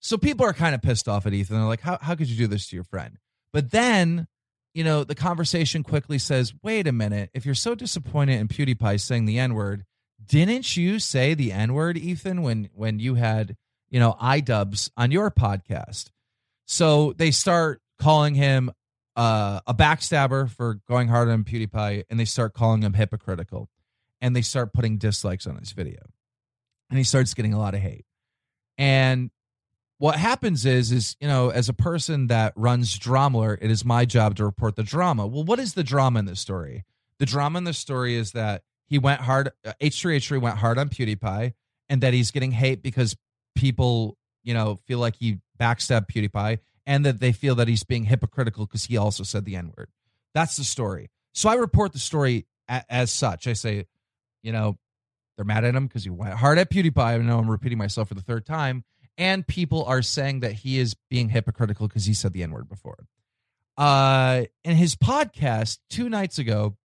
so people are kind of pissed off at Ethan. They're like, how, how could you do this to your friend? But then, you know, the conversation quickly says, wait a minute, if you're so disappointed in PewDiePie saying the N word, didn't you say the N word, Ethan, when when you had, you know, iDubbbz on your podcast? So they start calling him uh, a backstabber for going hard on PewDiePie, and they start calling him hypocritical, and they start putting dislikes on his video, and he starts getting a lot of hate. And what happens is, is you know, as a person that runs DramaAlert, it is my job to report the drama. Well, what is the drama in this story? The drama in this story is that he went hard. uh, H3H3 went hard on PewDiePie, and that he's getting hate because people, you know, feel like he backstabbed PewDiePie, and that they feel that he's being hypocritical because he also said the N word. That's the story. So I report the story as such. I say, you know, they're mad at him because he went hard at PewDiePie. I know I'm repeating myself for the third time. And people are saying that he is being hypocritical because he said the N word before. Uh, in his podcast two nights ago,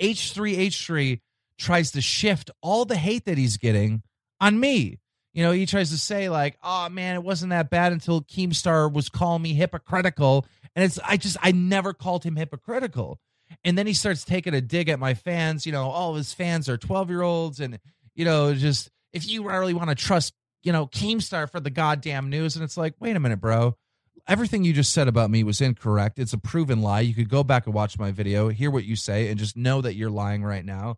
H3H3 tries to shift all the hate that he's getting on me. You know, he tries to say, like, oh man, it wasn't that bad until Keemstar was calling me hypocritical. And it's, I just, I never called him hypocritical. And then he starts taking a dig at my fans. You know, all of his fans are 12 year olds. And, you know, just if you really want to trust, you know, Keemstar for the goddamn news. And it's like, wait a minute, bro. Everything you just said about me was incorrect. It's a proven lie. You could go back and watch my video, hear what you say, and just know that you're lying right now.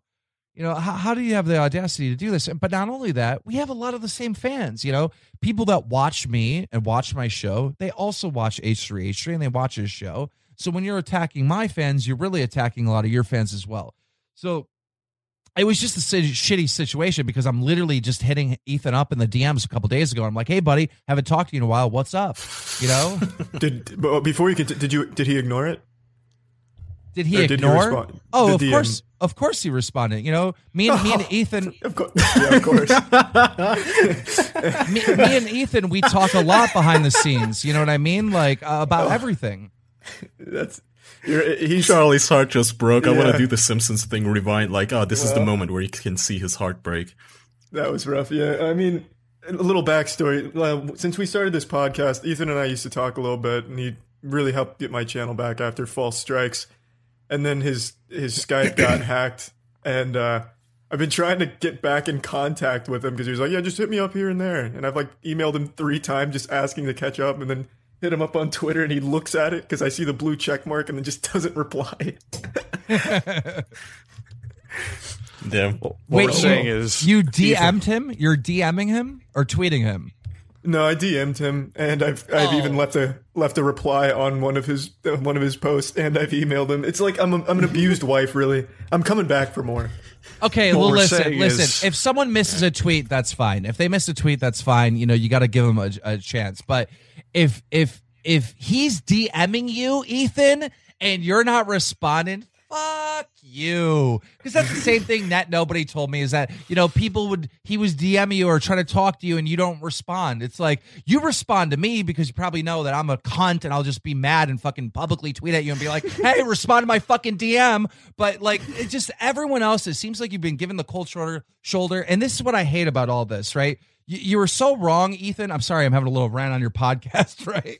You know, how, how do you have the audacity to do this? But not only that, we have a lot of the same fans. You know, people that watch me and watch my show, they also watch H3H3 and they watch his show. So when you're attacking my fans, you're really attacking a lot of your fans as well. So it was just a shitty situation because I'm literally just hitting Ethan up in the DMs a couple days ago. I'm like, "Hey, buddy, haven't talked to you in a while. What's up?" You know? Did but before you could did you did he ignore it? Did he Or did ignore? respond? oh, The of course, of course, he responded. You know, me and me and Ethan, Of course, yeah, of course. me, me and Ethan, we talk a lot behind the scenes. You know what I mean? Like uh, about everything. That's he's Charlie's heart just broke. I want to do the Simpsons thing, rewind. Like, oh, this is the moment where you can see his heart break. That was rough. Yeah, I mean, a little backstory. Uh, Since we started this podcast, Ethan and I used to talk a little bit, and he really helped get my channel back after false strikes. And then his his Skype got hacked, and uh, I've been trying to get back in contact with him because he was like, "Yeah, just hit me up here and there." And I've like emailed him three times, just asking to catch up, and then hit him up on Twitter, and he looks at it because I see the blue check mark, and then just doesn't reply. Damn. What Wait, we're saying is you DM'd him? You're DMing him or tweeting him? No, I DM'd him, and I've I've Oh. even left a left a reply on one of his uh, one of his posts, and I've emailed him. It's like I'm a, I'm an abused wife, really. I'm coming back for more. Okay, What well, listen, listen. is- if someone misses a tweet, that's fine. If they miss a tweet, that's fine. You know, you got to give them a, a chance. But if if if he's DMing you, Ethan, and you're not responding, fuck you. Because that's the same thing that nobody told me is that you know people would he was DMing you or trying to talk to you and you don't respond. It's like you respond to me because you probably know that I'm a cunt and I'll just be mad and fucking publicly tweet at you and be like, hey, respond to my fucking DM. But like it just everyone else, it seems like you've been given the cold shoulder shoulder. And this is what I hate about all this, right? You, you were so wrong, Ethan. I'm sorry, I'm having a little rant on your podcast, right?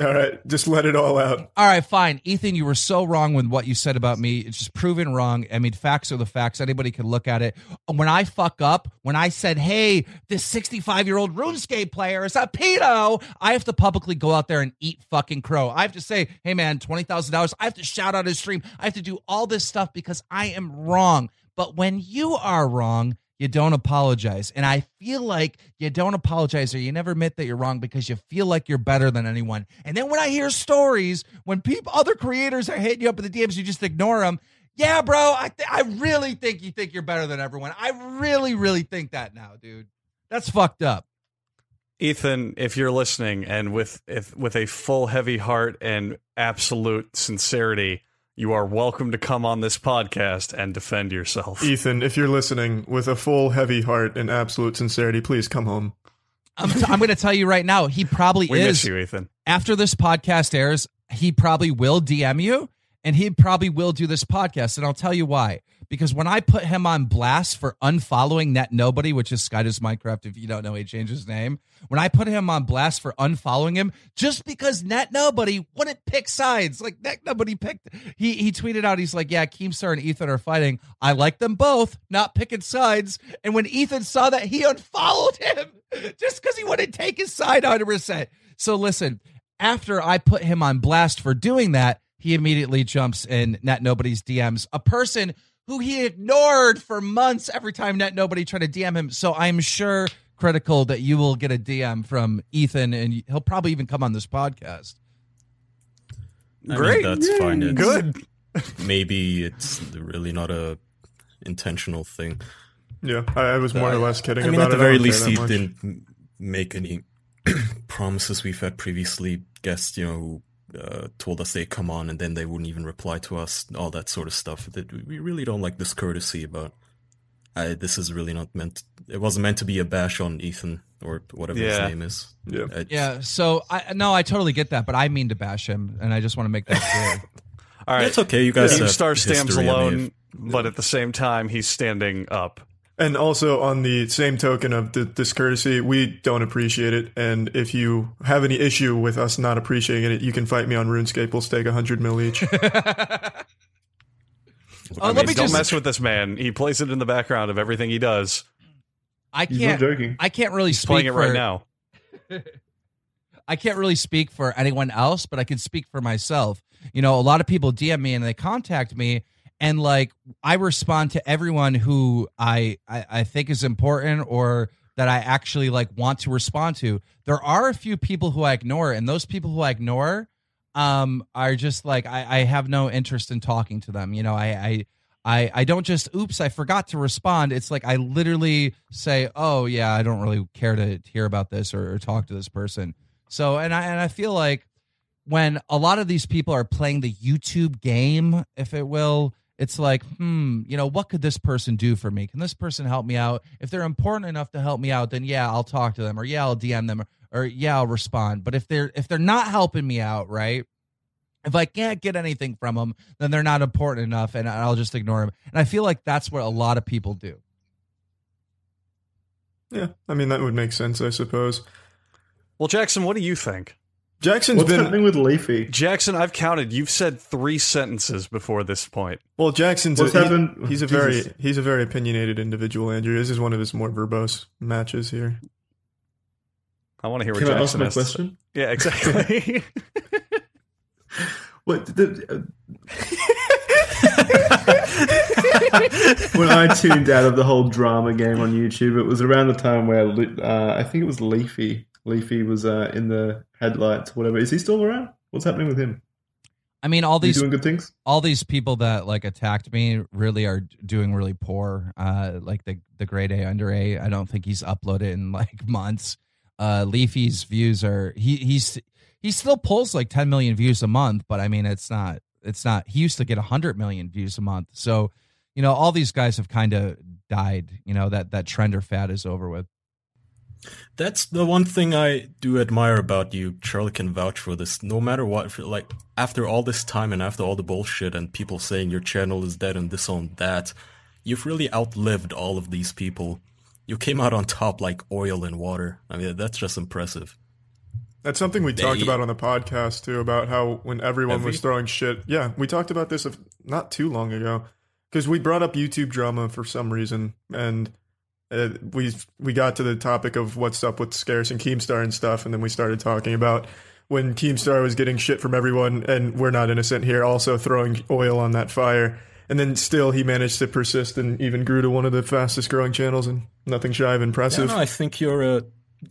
All right, just let it all out. All right, fine. Ethan, you were so wrong with what you said about me. It's just proven wrong. I mean, facts are the facts. Anybody can look at it. When I fuck up, when I said, hey, this 65 year old RuneScape player is a pedo, I have to publicly go out there and eat fucking crow. I have to say, hey, man, $20,000. I have to shout out his stream. I have to do all this stuff because I am wrong. But when you are wrong, you don't apologize. And I feel like you don't apologize or you never admit that you're wrong because you feel like you're better than anyone. And then when I hear stories when people, other creators are hitting you up in the DMs, you just ignore them. Yeah, bro, I th- I really think you think you're better than everyone. I really, really think that now, dude. That's fucked up. Ethan, if you're listening and with if with a full heavy heart and absolute sincerity, you are welcome to come on this podcast and defend yourself. Ethan, if you're listening with a full, heavy heart and absolute sincerity, please come home. I'm, t- I'm going to tell you right now, he probably we is. miss you, Ethan. after this podcast airs, he probably will DM you and he probably will do this podcast. And I'll tell you why. Because when I put him on blast for unfollowing Net Nobody, which is Skydoes Minecraft, if you don't know, he changed his name. When I put him on blast for unfollowing him, just because Net Nobody wouldn't pick sides, like Net Nobody picked, he he tweeted out, he's like, "Yeah, Keemstar and Ethan are fighting. I like them both, not picking sides." And when Ethan saw that, he unfollowed him just because he wouldn't take his side 100. percent So listen, after I put him on blast for doing that, he immediately jumps in Net Nobody's DMs. A person who he ignored for months every time Net Nobody tried to DM him. So I'm sure critical that you will get a DM from Ethan and he'll probably even come on this podcast. I mean, Great. that's fine. It's, Good. Maybe it's really not a intentional thing. Yeah, I, I was more or uh, less kidding I mean, about at the it. Very least, he didn't make any promises we've had previously. Guests, you know, who uh, told us they come on and then they wouldn't even reply to us. All that sort of stuff. That we really don't like this courtesy about. I, this is really not meant. It wasn't meant to be a bash on Ethan or whatever Yeah. his name is. Yeah. Yeah, so I no, I totally get that, but I mean to bash him, and I just want to make that clear. All right. It's okay. You guys have Keemstar stands history, I alone, but at the same time, he's standing up. And also, on the same token of the discourtesy, we don't appreciate it. And if you have any issue with us not appreciating it, you can fight me on RuneScape. We'll stake 100 mil each. Oh, let me Don't just mess with this man. He plays it in the background of everything he does. I He's can't not joking. I can't really He's speak playing it for right now. I can't really speak for anyone else, but I can speak for myself. You know, a lot of people DM me and they contact me and like I respond to everyone who I, I I think is important or that I actually like want to respond to. There are a few people who I ignore, and those people who I ignore um are just like I, I have no interest in talking to them. You know, I I I, I don't just oops I forgot to respond. It's like I literally say, oh yeah, I don't really care to hear about this or, or talk to this person. So and I and I feel like when a lot of these people are playing the YouTube game, if it will, it's like, hmm, you know, what could this person do for me? Can this person help me out? If they're important enough to help me out, then yeah, I'll talk to them, or yeah, I'll DM them, or, or yeah, I'll respond. But if they're if they're not helping me out, right? If I can't get anything from them, then they're not important enough, and I'll just ignore them. And I feel like that's what a lot of people do. yeah, I mean, that would make sense, I suppose. Well, Jackson, what do you think? Jackson's What's been. happening with Leafy? Jackson, I've counted. You've said three sentences before this point. Well, Jackson's What's a, he- happened- he's a Jesus. very he's a very opinionated individual. Andrew, this is one of his more verbose matches here. I want to hear what Can I ask Jackson my has to- question? Yeah, exactly. What? The, when I tuned out of the whole drama game on YouTube, it was around the time where uh, I think it was Leafy. Leafy was uh, in the headlights, whatever. Is he still around? What's happening with him? I mean, all these doing good things? all these people that like attacked me really are doing really poor. Uh, like the the grade A under A. I don't think he's uploaded in like months. Uh, Leafy's views are he he's he still pulls like 10 million views a month, but I mean it's not it's not. He used to get 100 million views a month. So, you know, all these guys have kind of died. You know that that trend or fad is over with. That's the one thing I do admire about you. Charlie can vouch for this. No matter what, like after all this time and after all the bullshit and people saying your channel is dead and this on that, you've really outlived all of these people. You came out on top like oil and water. I mean, that's just impressive. That's something we talked about on the podcast too about how when everyone Have was we? throwing shit. Yeah, we talked about this of- not too long ago because we brought up YouTube drama for some reason, and uh, we we got to the topic of what's up with Scarce and Keemstar and stuff, and then we started talking about when Keemstar was getting shit from everyone, and we're not innocent here, also throwing oil on that fire. And then still, he managed to persist and even grew to one of the fastest growing channels, and nothing shy of Yeah, impressive. no, I think you're a.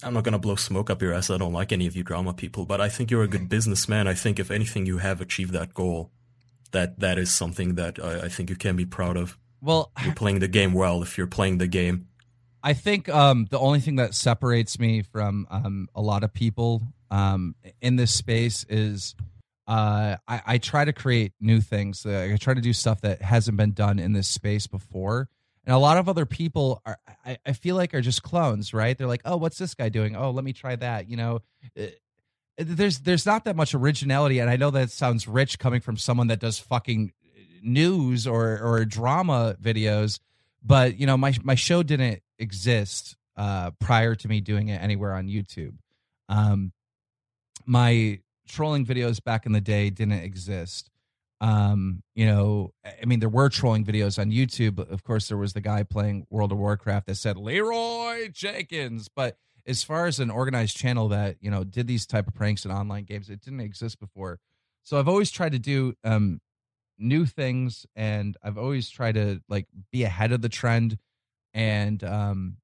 I'm not gonna blow smoke up your ass. I don't like any of you drama people, but I think you're a good businessman. I think if anything, you have achieved that goal. That that is something that I, I think you can be proud of. Well, You're playing the game well. If you're playing the game, I think um, the only thing that separates me from um, a lot of people um, in this space is uh, I, I try to create new things. I try to do stuff that hasn't been done in this space before. And a lot of other people are, I, I feel like, are just clones, right? They're like, oh, what's this guy doing? Oh, let me try that. You know, Uh, there's there's not that much originality, and I know that sounds rich coming from someone that does fucking news or or drama videos but you know my my show didn't exist uh prior to me doing it anywhere on YouTube. Um my trolling videos back in the day didn't exist. Um you know, I mean there were trolling videos on YouTube, but of course there was the guy playing World of Warcraft that said Leeroy Jenkins, but as far as an organized channel that, you know, did these type of pranks in online games, it didn't exist before. So I've always tried to do um new things and I've always tried to like be ahead of the trend and um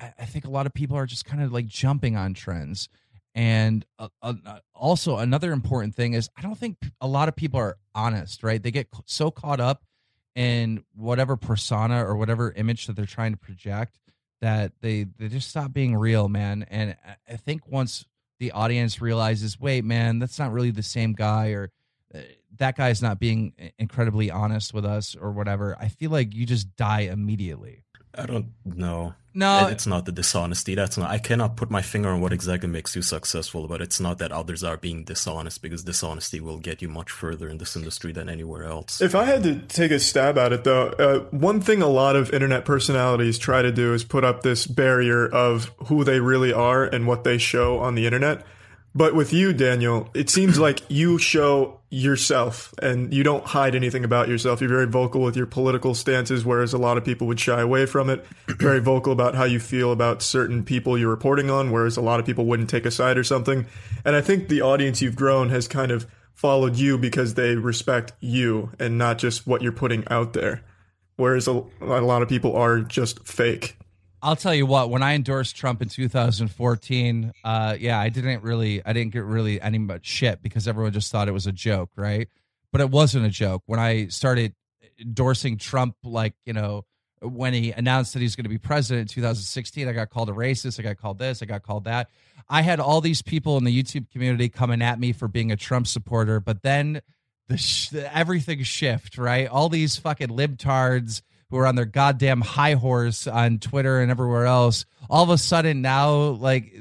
I, I think a lot of people are just kind of like jumping on trends. And uh, uh, also another important thing is I don't think a lot of people are honest right? They get so caught up in whatever persona or whatever image that they're trying to project that they they just stop being real man. And I- I think once the audience realizes wait man that's not really the same guy or uh, that guy's not being incredibly honest with us or whatever i feel like you just die immediately I don't know. no it's not the dishonesty. That's not. I cannot put my finger on what exactly makes you successful, but it's not that others are being dishonest because dishonesty will get you much further in this industry than anywhere else. If I had to take a stab at it, though, uh, one thing a lot of internet personalities try to do is put up this barrier of who they really are and what they show on the internet. But with you, Daniel, it seems like you show yourself and you don't hide anything about yourself. You're very vocal with your political stances, whereas a lot of people would shy away from it. Very vocal about how you feel about certain people you're reporting on, whereas a lot of people wouldn't take a side or something. And I think the audience you've grown has kind of followed you because they respect you and not just what you're putting out there. Whereas a, a lot of people are just fake. I'll tell you what. When I endorsed Trump in 2014, uh, yeah, I didn't really, I didn't get really any much shit because everyone just thought it was a joke, right? But it wasn't a joke. When I started endorsing Trump, like you know, when he announced that he's going to be president in 2016, I got called a racist. I got called this. I got called that. I had all these people in the YouTube community coming at me for being a Trump supporter, but then the, sh- everything shift, right? All these fucking libtards who are on their goddamn high horse on Twitter and everywhere else. All of a sudden now, like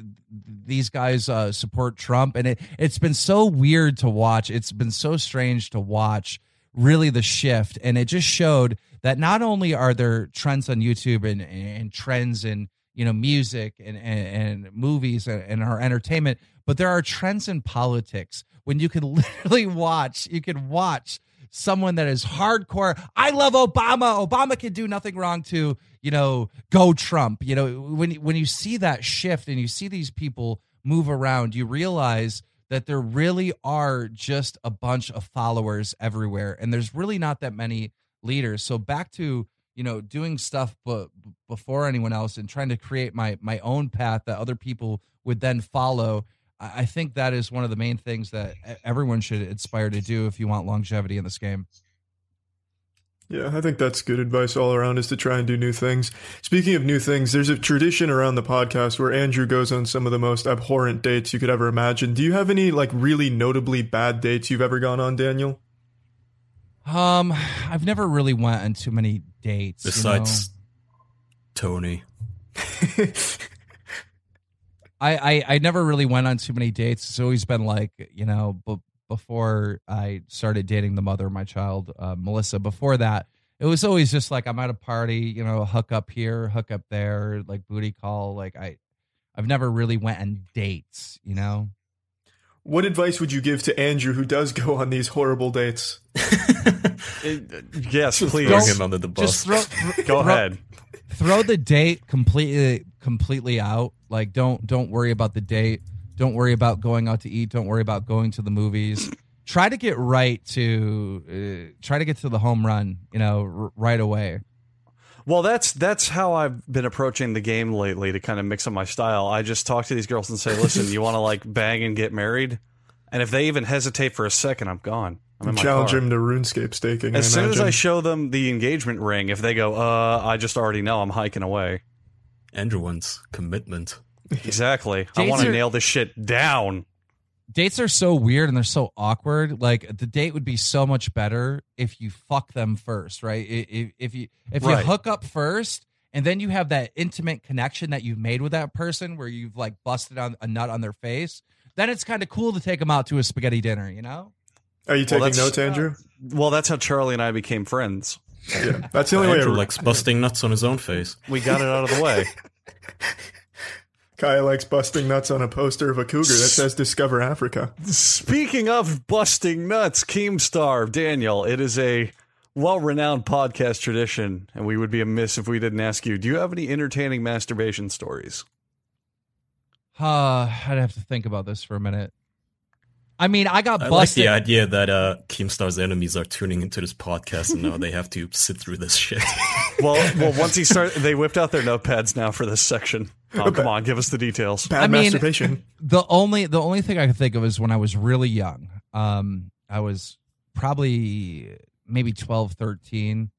these guys uh, support Trump, and it it's been so weird to watch. It's been so strange to watch. Really, the shift, and it just showed that not only are there trends on YouTube and and trends in you know music and and, and movies and, and our entertainment, but there are trends in politics when you can literally watch. You can watch someone that is hardcore. I love Obama. Obama can do nothing wrong to, you know, go Trump. You know, when when you see that shift and you see these people move around, you realize that there really are just a bunch of followers everywhere and there's really not that many leaders so back to you know doing stuff but before anyone else and trying to create my my own path that other people would then follow i I think that is one of the main things that everyone should aspire to do if you want longevity in this game Yeah, I think that's good advice all around is to try and do new things. Speaking of new things, there's a tradition around the podcast where Andrew goes on some of the most abhorrent dates you could ever imagine. Do you have any like really notably bad dates you've ever gone on, Daniel? um i've never really went on too many dates you Besides know? Tony. I, I I never really went on too many dates. It's always been like you know, b- before I started dating the mother of my child, uh, Melissa. Before that, it was always just like I'm at a party, you know, hook up here, hook up there, like booty call. Like I, I've never really went on dates. You know, What advice would you give to Andrew who does go on these horrible dates? It- yes, Throw please. him under the bus. just throw Go throw- ahead. Throw the date completely completely out like don't don't worry about the date don't worry about going out to eat don't worry about going to the movies try to get right to uh, try to get to the home run you know r- right away Well, that's that's how I've been approaching the game lately to kind of mix up my style. I just talk to these girls and say, "Listen, you want to like bang and get married?" And if they even hesitate for a second, I'm gone. I'm in my Challenge car. him to RuneScape staking. As I soon as I show them the engagement ring, if they go, "Uh, I just already know," I'm hiking away. Andrew wants commitment. Exactly. I want to nail this shit down. dates are so weird and they're so awkward like the date would be so much better if you fuck them first right if, if you if you Right. hook up first and then you have that intimate connection that you've made with that person where you've like busted on a nut on their face then it's kind of cool to take them out to a spaghetti dinner you know Are you taking that's- notes, Andrew? Well, that's how Charlie and I became friends. Yeah, that's the only way. Andrew likes busting nuts on his own face. We got it out of the way. Kaya likes busting nuts on a poster of a cougar that says "Discover Africa." Speaking of busting nuts, Keemstar, Daniel, it is a well renowned podcast tradition, and we would be amiss if we didn't ask you do you have any entertaining masturbation stories? uh i'd have to think about this for a minute i mean i got I like the idea that uh, Keemstar's enemies are tuning into this podcast and now they have to sit through this shit. Well, well, once he started, they whipped out their notepads now for this section. Oh, come on, give us the details. Bad I mean- the only the only thing I could think of is when I was really young. Um, I was probably maybe 12, 13.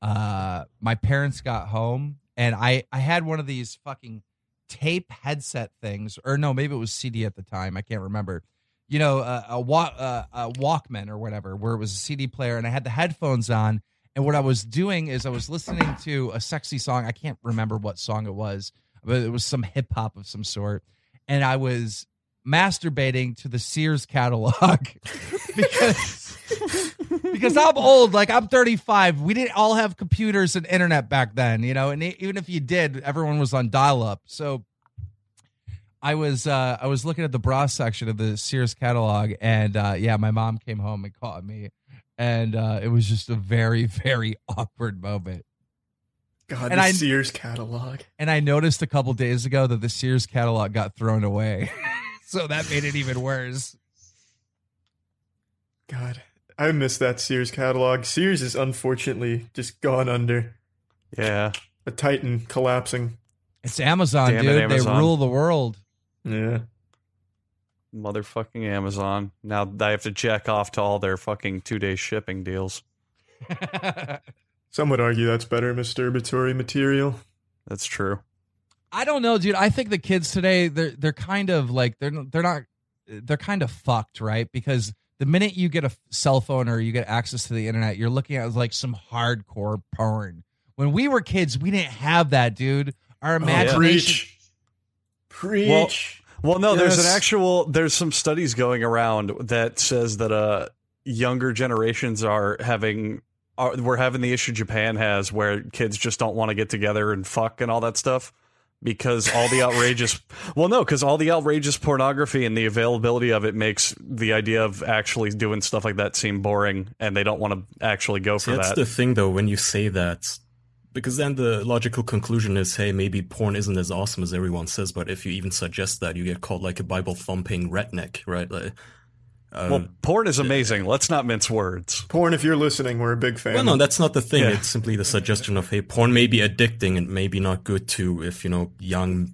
Uh, my parents got home and I I had one of these fucking tape headset things, or no, maybe it was CD at the time. I can't remember. You know, a, wa- uh, a Walkman or whatever, where it was a CD player, and I had the headphones on. And what I was doing is I was listening to a sexy song. I can't remember what song it was, but it was some hip hop of some sort. And I was masturbating to the Sears catalog because because I'm old. Like I'm 35. We didn't all have computers and internet back then, you know. And even if you did, everyone was on dial up. So I was uh, I was looking at the bra section of the Sears catalog, and uh, yeah, my mom came home and caught me, and uh, it was just a very very awkward moment. God, And the I- Sears catalog. And I noticed a couple days ago that the Sears catalog got thrown away, so that made it even worse. God, I miss that Sears catalog. Sears is unfortunately just gone under Yeah. a titan collapsing. It's Amazon, Damn it, dude. Amazon. They rule the world. Yeah. Motherfucking Amazon. Now I have to jack off to all their fucking two day shipping deals. Some would argue that's better masturbatory material. That's true. I don't know, dude. I think the kids today they're they're kind of like they're they're not they're kind of fucked, right? Because the minute you get a cell phone or you get access to the internet, you're looking at like some hardcore porn. When we were kids, we didn't have that, dude. Our imagination. Preach. Preach. Well, no, there's an actual there's some studies going around that says that uh younger generations are having are, we're having the issue Japan has where kids just don't want to get together and fuck and all that stuff because all the outrageous well no because all the outrageous pornography and the availability of it makes the idea of actually doing stuff like that seem boring and they don't want to actually go for that's that the thing, though. When you say that, because then the logical conclusion is, hey, maybe porn isn't as awesome as everyone says. But if you even suggest that, you get called like a Bible thumping redneck, right? Like, uh, Well, porn is amazing. Let's not mince words. Porn, if you're listening, we're a big fan. well, no, that's not the thing. Yeah. It's simply the suggestion of, hey, porn may be addicting and maybe not good to if you know young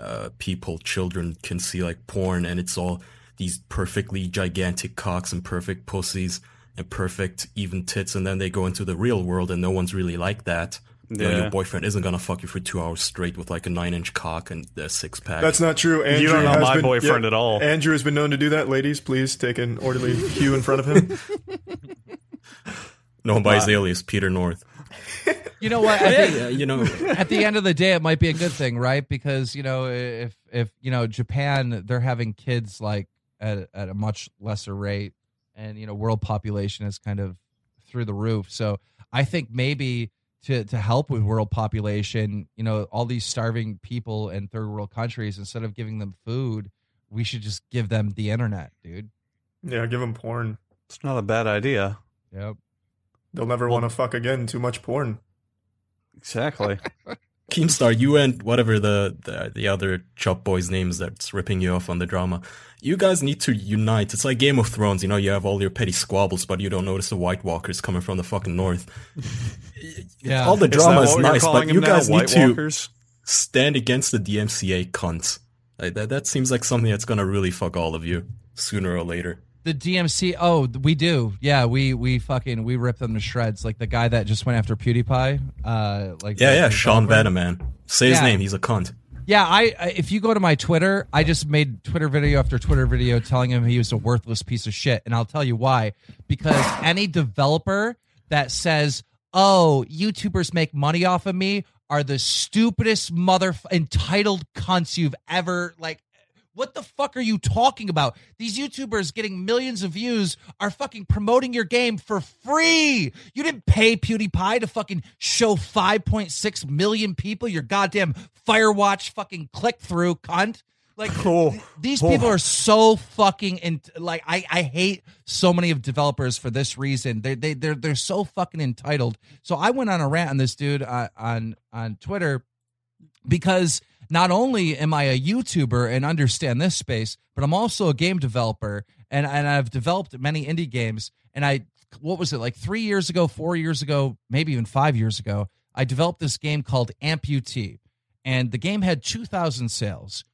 uh, people, children can see like porn, and it's all these perfectly gigantic cocks and perfect pussies and perfect even tits, and then they go into the real world and no one's really like that. You know, your boyfriend isn't gonna fuck you for two hours straight with like a nine-inch cock and a six-pack. That's not true. Andrew don't know has my been- boyfriend yeah, at all. Andrew has been known to do that. Ladies, please take an orderly cue in front of him. known by his alias Peter North. You know what? I think Yeah, you know, at the end of the day, it might be a good thing, right? Because you know, if if you know Japan, they're having kids like at at a much lesser rate, and you know, world population is kind of through the roof. So I think maybe to to help with world population, you know, all these starving people in third world countries, instead of giving them food, we should just give them the internet, dude. yeah, give them porn. It's not a bad idea. Yep. They'll never want to fuck again. Too much porn. Exactly. Keemstar, you and whatever the, the the other chop boys names that's ripping you off on the drama, you guys need to unite. It's like Game of Thrones, you know, you have all your petty squabbles, but you don't notice the White Walkers coming from the fucking north. Yeah. all the drama is, what you're nice, but you them now, guys need White to Walkers? stand against the DMCA cunts. Like, that that seems like something that's gonna really fuck all of you sooner or later. The DMC. Oh, we do. Yeah, we we fucking we rip them to shreds. Like the guy that just went after PewDiePie. Uh, like Yeah, yeah, Sean developer. Vanaman. Say his Yeah. name. He's a cunt. Yeah, I, I if you go to my Twitter, I just made Twitter video after Twitter video telling him he was a worthless piece of shit, and I'll tell you why. Because any developer that says, "Oh, YouTubers make money off of me," are the stupidest mother entitled cunts you've ever like. What the fuck are you talking about? These YouTubers getting millions of views are fucking promoting your game for free. You didn't pay PewDiePie to fucking show 5.6 million people your goddamn Firewatch fucking click through, cunt. Like Oh. th- these Oh. people are so fucking in, like I, I hate so many of developers for this reason. They they they're they're so fucking entitled. So I went on a rant on this dude uh, on on Twitter because not only am I a YouTuber and understand this space, but I'm also a game developer and and I've developed many indie games. And I what was it like three years ago, four years ago, maybe even five years ago, I developed this game called Amputee, and the game had two thousand sales.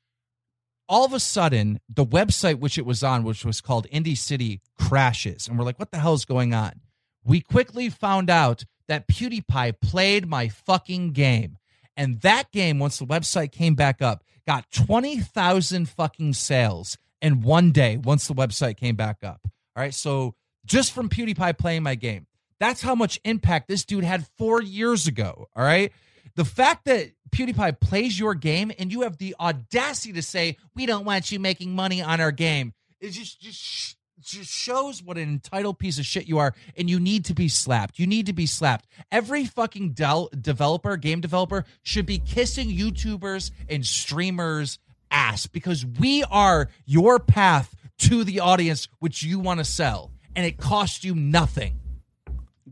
All of a sudden, the website which it was on, which was called Indie City, crashes, and we're like, "What the hell is going on?" We quickly found out that PewDiePie played my fucking game. And that game, once the website came back up, got 20,000 fucking sales in one day once the website came back up. All right. So just from PewDiePie playing my game, that's how much impact this dude had four years ago. All right. The fact that PewDiePie plays your game and you have the audacity to say, we don't want you making money on our game, is just, just, just shows what an entitled piece of shit you are and you need to be slapped you need to be slapped every fucking del- developer game developer should be kissing youtubers and streamers ass because we are your path to the audience which you want to sell and it costs you nothing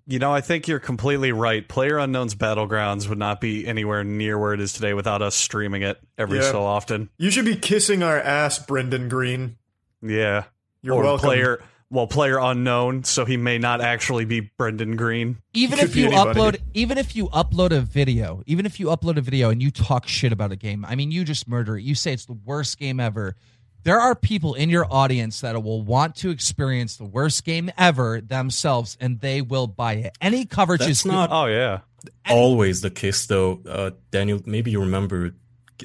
You know, I think you're completely right. Player Unknown's Battlegrounds would not be anywhere near where it is today without us streaming it every Yeah. so often. You should be kissing our ass, Brendan Greene. Yeah. You're or welcome. player well, player unknown, so he may not actually be Brendan Greene. even if you anybody. upload even if you upload a video even if you upload a video and you talk shit about a game i mean you just murder it you say it's the worst game ever there are people in your audience that will want to experience the worst game ever themselves and they will buy it any coverage That's is not Oh yeah. always the case though uh daniel maybe you remember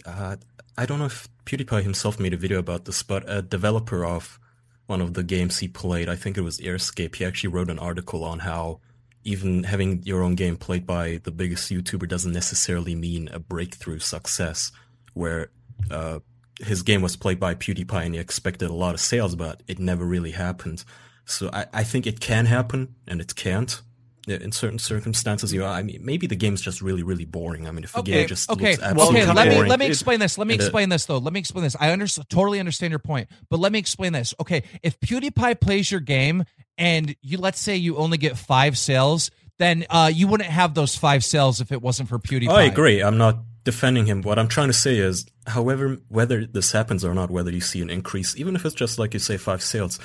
uh, i don't know if pewdiepie himself made a video about this but a developer of one of the games he played. I think it was airscape. He actually wrote an article on how even having your own game played by the biggest youtuber doesn't necessarily mean a breakthrough success where uh his game was played by pewdiepie and he expected a lot of sales but it never really happened. So i, I think it can happen and it can't in certain circumstances, you know, I mean, maybe the game's just really, really boring. I mean, if the Okay, game just okay, looks absolutely okay. Let me let me explain this. Let me uh, explain this though. Let me explain this. I under, totally understand your point, but let me explain this. Okay, if PewDiePie plays your game and you let's say you only get five sales, then uh, you wouldn't have those five sales if it wasn't for PewDiePie. I agree. I'm not defending him. What I'm trying to say is, however, whether this happens or not, whether you see an increase, even if it's just like you say five sales,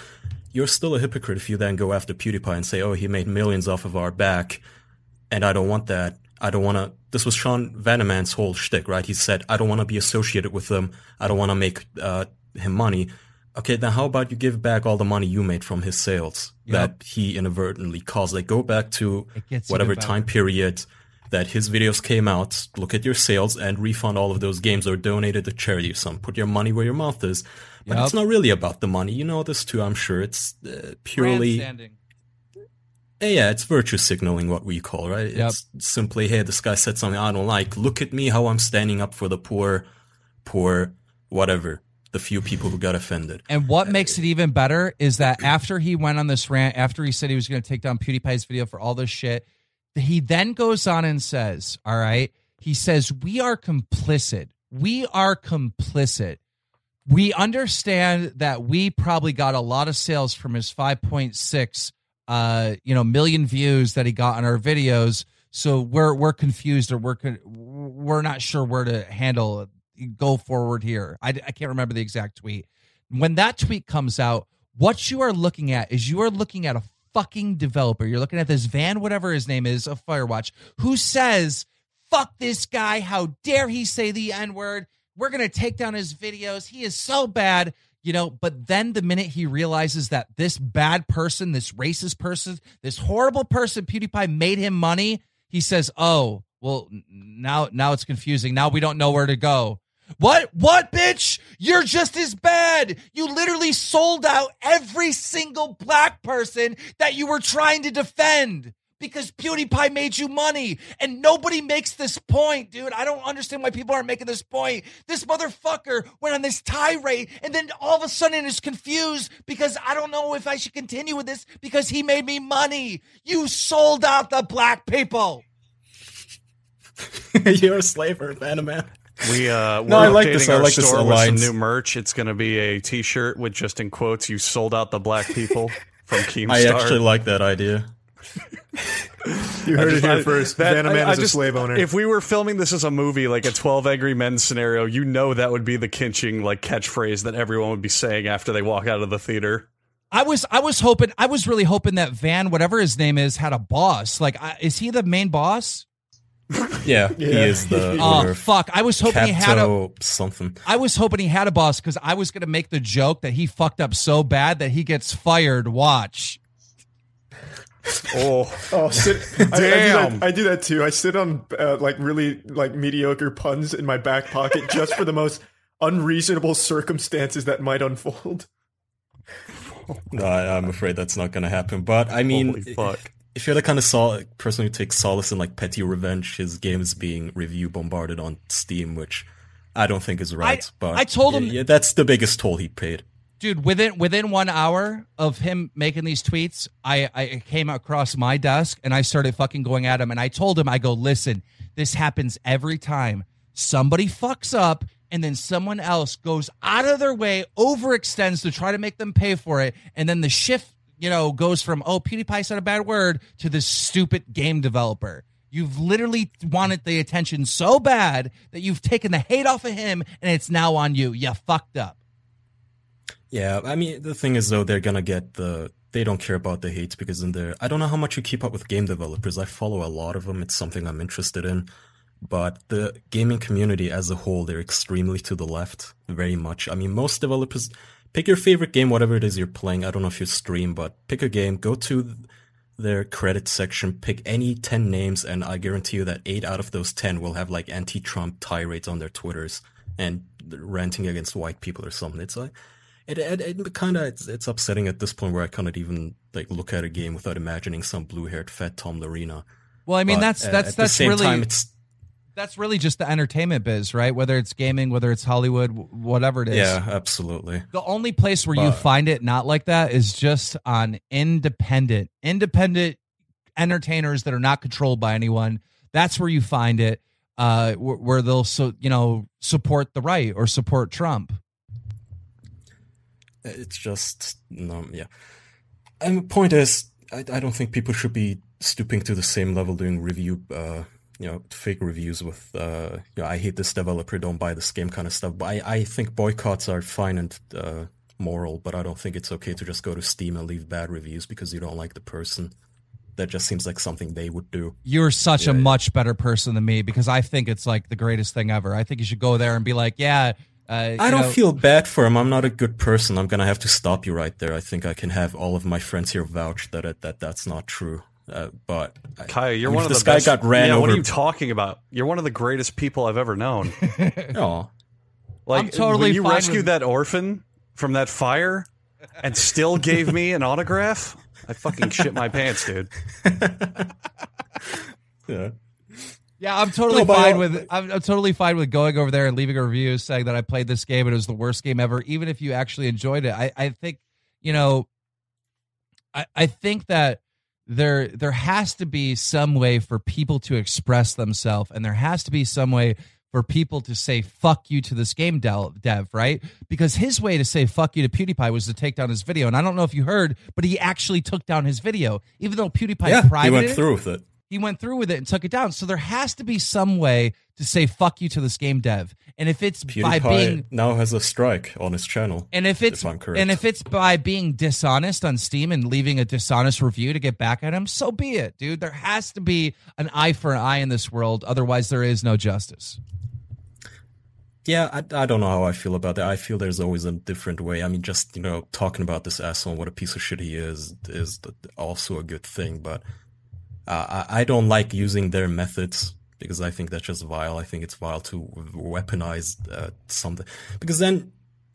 you're still a hypocrite if you then go after PewDiePie and say, "Oh, he made millions off of our back," and I don't want that. I don't want to. This was Sean Vanaman's whole shtick, right? He said, "I don't want to be associated with them. I don't want to make uh, him money." Okay, then how about you give back all the money you made from his sales Yep. that he inadvertently caused? Like, go back to whatever time period that his videos came out, look at your sales and refund all of those games or donate it to charity or something. Put your money where your mouth is. But Yep. it's not really about the money. You know this too, I'm sure. It's uh, purely Eh, yeah, it's virtue signaling what we call, right? Yep. It's simply, hey, this guy said something I don't like. Look at me, how I'm standing up for the poor, poor, whatever, the few people who got offended. And what makes it even better is that after he went on this rant, after he said he was going to take down PewDiePie's video for all this shit, he then goes on and says, All right, he says, We are complicit. We are complicit. We understand that we probably got a lot of sales from his 5.6 uh, you know, million views that he got on our videos. So we're we're confused or we're we're not sure where to handle go forward here. I, I can't remember the exact tweet. When that tweet comes out, what you are looking at is you are looking at a fucking developer. You're looking at this Van, whatever his name is, of Firewatch, who says, fuck this guy. How dare he say the N word? We're going to take down his videos. He is so bad. You know, but then the minute he realizes that this bad person, this racist person, this horrible person, PewDiePie made him money, he says, "Oh, well, now now it's confusing. Now we don't know where to go." What? What, bitch? You're just as bad. You literally sold out every single black person that you were trying to defend because PewDiePie made you money. And nobody makes this point, dude. I don't understand why people aren't making this point. This motherfucker went on this tirade and then all of a sudden is confused because I don't know if I should continue with this because he made me money. You sold out the black people. You're a slaver, man. We uh, we're No, I like updating this. I our like this store with some alliance. new merch. It's going to be a T-shirt with just in quotes, "You sold out the black people" from Keemstar. I actually like that idea. You heard it I- here first. that- Vanaman I- I is a just- slave owner. If we were filming this as a movie, like a Twelve Angry Men scenario, you know that would be the kinching like catchphrase that everyone would be saying after they walk out of the theater. I was I was hoping I was really hoping that Van whatever his name is had a boss. Like I, is he the main boss? Yeah, he is the Oh owner fuck. I was hoping he had a Capto something. I was hoping he had a boss because I was going to make the joke that he fucked up so bad that he gets fired. Watch. Oh, Oh, sit, I, I, do Damn. that, I do that too. I sit on uh, like really like mediocre puns in my back pocket just for the most unreasonable circumstances that might unfold. No, I, I'm afraid that's not going to happen. But I mean, holy fuck! If you're the kind of sol- person who takes solace in like petty revenge, his game is being review bombarded on Steam, which I don't think is right. but I told him- yeah, yeah, that's the biggest toll he paid. Dude, within within one hour of him making these tweets, I, I came across my desk and I started fucking going at him and I told him, I go, listen, this happens every time. Somebody fucks up and then someone else goes out of their way, overextends to try to make them pay for it, and then the shift, you know, goes from, oh, PewDiePie said a bad word to this stupid game developer. You've literally wanted the attention so bad that you've taken the hate off of him and it's now on you. You fucked up. Yeah, I mean, the thing is though, they're gonna get the. They don't care about the hate because in there, I don't know how much you keep up with game developers. I follow a lot of them. It's something I'm interested in. But the gaming community as a whole, they're extremely to the left, very much. I mean, most developers pick your favorite game, whatever it is you're playing. I don't know if you stream, but pick a game, go to their credit section, pick any 10 names, and I guarantee you that 8 out of those 10 will have like anti Trump tirades on their Twitters and ranting against white people or something. It's like, it, it, it kind of it's, it's upsetting at this point where I cannot even like look at a game without imagining some blue-haired fat Tumblrina. Well, I mean, But, that's that's at the that's same really time it's that's really just the entertainment biz, right? Whether it's gaming, whether it's Hollywood, whatever it is. yeah, absolutely. The only place where you find it not like that is just on independent, independent entertainers that are not controlled by anyone. That's where you find it, uh, where, where they'll so you know support the right or support Trump. It's just no, yeah. And the point is, I, I don't think people should be stooping to the same level, doing review, uh, you know, fake reviews with, uh, you know, I hate this developer, don't buy this game kind of stuff. But I, I think boycotts are fine and uh, moral, but I don't think it's okay to just go to Steam and leave bad reviews because you don't like the person. That just seems like something they would do. You're such Yeah, a yeah. much better person than me because I think it's like the greatest thing ever. I think you should go there and be like, yeah. Uh, I don't know, feel bad for him. I'm not a good person. I'm gonna have to stop you right there. I think I can have all of my friends here vouch that it, that that's not true. Uh, but I- Kaya, you're I mean, one if of this the guy best. got ran yeah, over. What are you talking about? You're one of the greatest people I've ever known. Aw. Like I'm totally when you fine rescued with- that orphan from that fire and still gave me an autograph. I fucking shit my pants, dude. yeah. Yeah, I'm totally No, fine I- with I'm, I'm totally fine with going over there and leaving a review saying that I played this game and it was the worst game ever, even if you actually enjoyed it. I, I think, you know, I, I think that there there has to be some way for people to express themselves and there has to be some way for people to say fuck you to this game dev, right? Because his way to say fuck you to PewDiePie was to take down his video. And I don't know if you heard, but he actually took down his video, even though PewDiePie Yeah, he went it through with it. he went through with it and took it down. So there has to be some way to say fuck you to this game dev. And if it's by being now has a strike on his channel. and if it's if and if it's by being dishonest on Steam and leaving a dishonest review to get back at him, so be it, dude. There has to be an eye for an eye in this world, otherwise there is no justice. Yeah, I, I don't know how I feel about that. I feel there's always a different way. I mean, just you know, talking about this asshole and what a piece of shit he is is also a good thing. But uh, I, I don't like using their methods because I think that's just vile. I think it's vile to weaponize uh, something because then.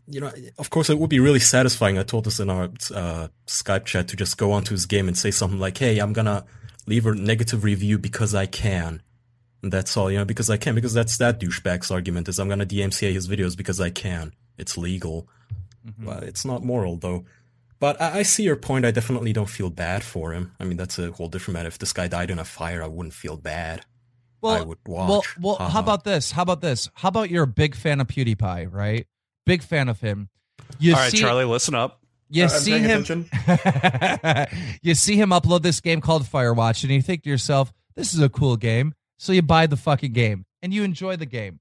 You know, of course, it would be really satisfying. I told us in our uh, Skype chat to just go onto his game and say something like, "Hey, I'm gonna leave a negative review because I can." And that's all, you know, because I can, because that's that douchebag's argument is I'm gonna DMCA his videos because I can. It's legal. Well, it's not moral though. But I, I see your point. I definitely don't feel bad for him. I mean, that's a whole different matter. If this guy died in a fire, I wouldn't feel bad. I would watch. Well, well, Haha. how uh-huh. about this? How about this? How about you're a big fan of PewDiePie, right? Big fan of him. You All right, see, Charlie, listen up. You I'm see him. you see him upload this game called Firewatch, and you think to yourself, "This is a cool game." So you buy the fucking game and you enjoy the game.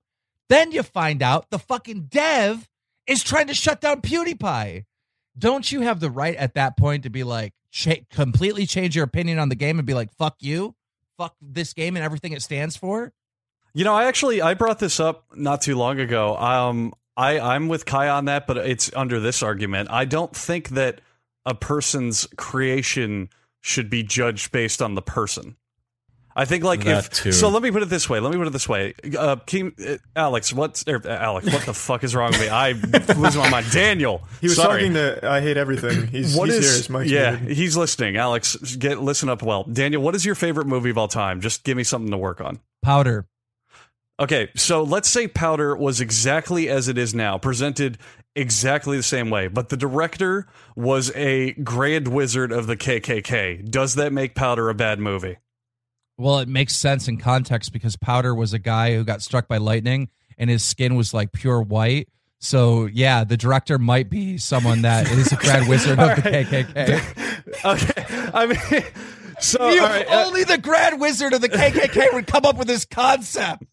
Then you find out the fucking dev is trying to shut down PewDiePie. Don't you have the right at that point to be like cha- completely change your opinion on the game and be like, "Fuck you, fuck this game and everything it stands for"? You know, I actually I brought this up not too long ago. Um, I I'm with Kai on that, but it's under this argument. I don't think that a person's creation should be judged based on the person. I think like That if too. so. Let me put it this way. Let me put it this way. Uh, Keem, uh, Alex, what's er, Alex? What the fuck is wrong with me? I'm losing my mind. Daniel, He was sorry. talking to I hate everything. He's, What he's is- here. His yeah? muted. He's listening. Alex, get listen up well. Daniel, what is your favorite movie of all time? Just give me something to work on. Powder. Okay, so let's say Powder was exactly as it is now, presented exactly the same way, but the director was a grand wizard of the KKK. Does that make Powder a bad movie? Well, it makes sense in context because Powder was a guy who got struck by lightning and his skin was like pure white. So yeah, the director might be someone that is a grand wizard of the KKK. Okay, I mean, so You- all right, uh, only the grand wizard of the KKK would come up with this concept.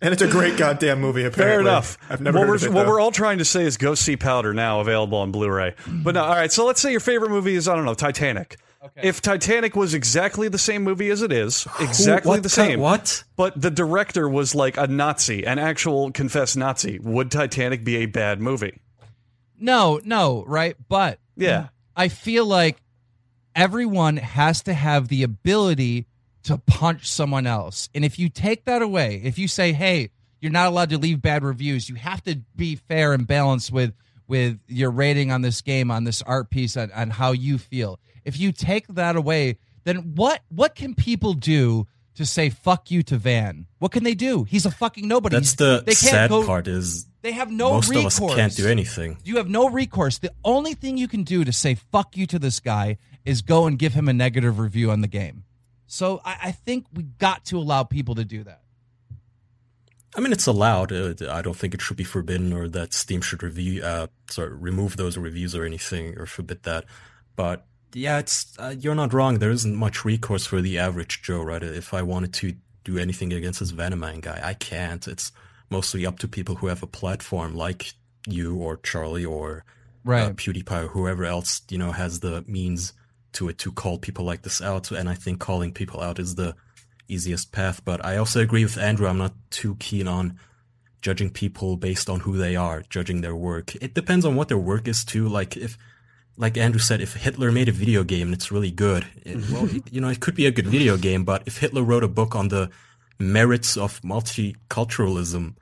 And it's a great goddamn movie. Apparently, Fair enough. I've never what heard we're, of it. what though. we're all trying to say is go see Powder now available on Blu-ray. But no, all right. So let's say your favorite movie is I don't know Titanic. Okay. If Titanic was exactly the same movie as it is, exactly what the kind- same, what? But the director was like a Nazi, an actual confessed Nazi. Would Titanic be a bad movie? No, no, right? But Yeah. I feel like everyone has to have the ability to punch someone else. And if you take that away, if you say, "Hey, you're not allowed to leave bad reviews. You have to be fair and balanced with with your rating on this game, on this art piece, on, on how you feel." If you take that away, then what what can people do to say "fuck you" to Van? What can they do? He's a fucking nobody. That's the they can't sad go, part is They have no most recourse. of us can't do anything. You have no recourse. The only thing you can do to say fuck you to this guy is go and give him a negative review on the game. So I, I think we got to allow people to do that. I mean, it's allowed. Uh, I don't think it should be forbidden or that Steam should review, uh, sorry, remove those reviews or anything or forbid that. But yeah, it's uh, you're not wrong. There isn't much recourse for the average Joe, right? If I wanted to do anything against this Vanaman guy, I can't. It's mostly up to people who have a platform like you or Charlie or Right. uh, PewDiePie or whoever else you know has the means to it to call people like this out. And I think calling people out is the easiest path. But I also agree with Andrew. I'm not too keen on judging people based on who they are, judging their work. It depends on what their work is too. Like if, like Andrew said, if Hitler made a video game and it's really good, it, well, you know, it could be a good video game. But if Hitler wrote a book on the merits of multiculturalism,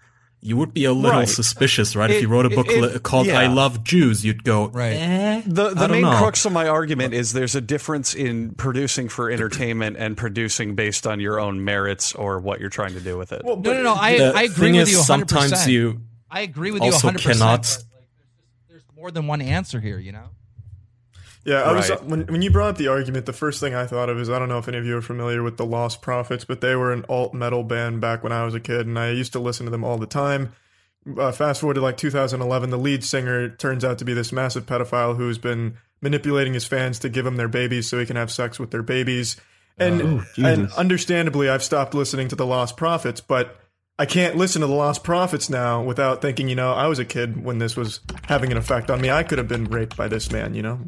you would be a little Right. suspicious, right? It- if you wrote a book it- li- called yeah. "I Love Jews," you'd go, Right. eh, The I the don't main know. crux of my argument is there's a difference in producing for entertainment and producing based on your own merits or what you're trying to do with it. Well, No, no, no. I, the I agree thing with is, you 100%. sometimes you I agree with you also 100%. cannot- like, there's, just, there's more than one answer here, you know? Yeah, I was when when you brought up the argument, the first thing I thought of is I don't know if any of you are familiar with the Lostprophets, but they were an alt metal band back when I was a kid, and I used to listen to them all the time. Uh, fast forward to like 2011, the lead singer turns out to be this massive pedophile who's been manipulating his fans to give him their babies so he can have sex with their babies. And Oh, and understandably, I've stopped listening to the Lostprophets, but I can't listen to the Lostprophets now without thinking, you know, I was a kid when this was having an effect on me. I could have been raped by this man, you know?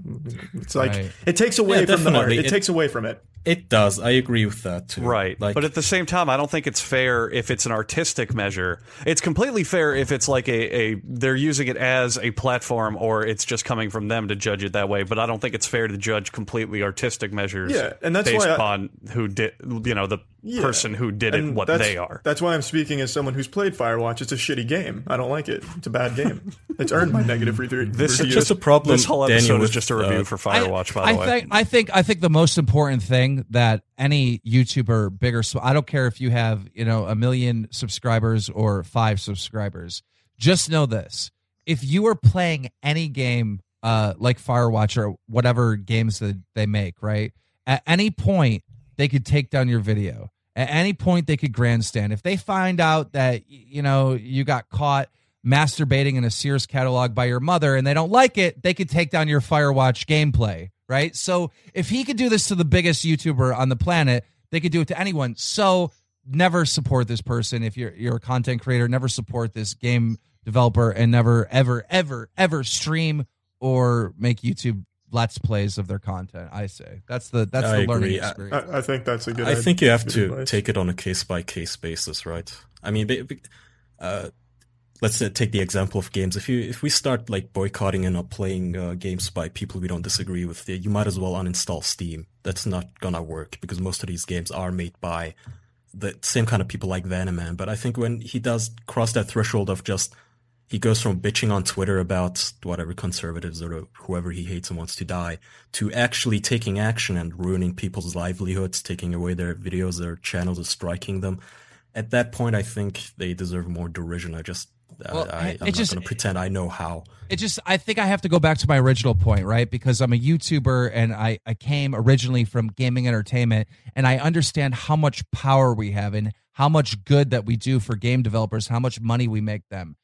It's like Right. it takes away Yeah, from the art. It, It- takes away from it. It does. I agree with that too. Right. Like, but at the same time, I don't think it's fair if it's an artistic measure. It's completely fair if it's like a, a they're using it as a platform or it's just coming from them to judge it that way. But I don't think it's fair to judge completely artistic measures Yeah, and that's based why I- upon who did you know, the Yeah. person who did it what they are. That's why I'm speaking as someone who's played Firewatch. It's a shitty game. I don't like it. It's a bad game. It's earned my negative review. This is just a problem. This whole episode Daniel, is just a review uh, for Firewatch, by I the way. think I think I think the most important thing that any YouTuber, big or small, I don't care if you have you know a million subscribers or five subscribers. Just know this: if you are playing any game, uh, like Firewatch or whatever games that they make, right? At any point, they could take down your video. At any point, they could grandstand. If they find out that you know you got caught masturbating in a Sears catalog by your mother and they don't like it, they could take down your Firewatch gameplay, right? So if he could do this to the biggest YouTuber on the planet, they could do it to anyone. So never support this person if you're you're a content creator, never support this game developer and never ever ever ever stream or make YouTube let's plays of their content. I say. That's the that's I the learning agree. I- experience. I, I think that's a good. I think you have good to advice. take it on a case by case basis, right? I mean, ba- ba- uh, let's take the example of games. If you if we start like boycotting and not playing uh, games by people we don't disagree with, you might as well uninstall Steam. That's not gonna work because most of these games are made by the same kind of people like Vanaman. But I think when he does cross that threshold of just he goes from bitching on Twitter about whatever conservatives or whoever he hates and wants to die to actually taking action and ruining people's livelihoods, taking away their videos, their channels, or striking them. At that point, I think they deserve more derision. I just, Well, I, not just- going to pretend I know how. it just i think i have to go back to my original point right because i'm a youtuber and i i came originally from gaming entertainment and i understand how much power we have and how much good that we do for game developers how much money we make them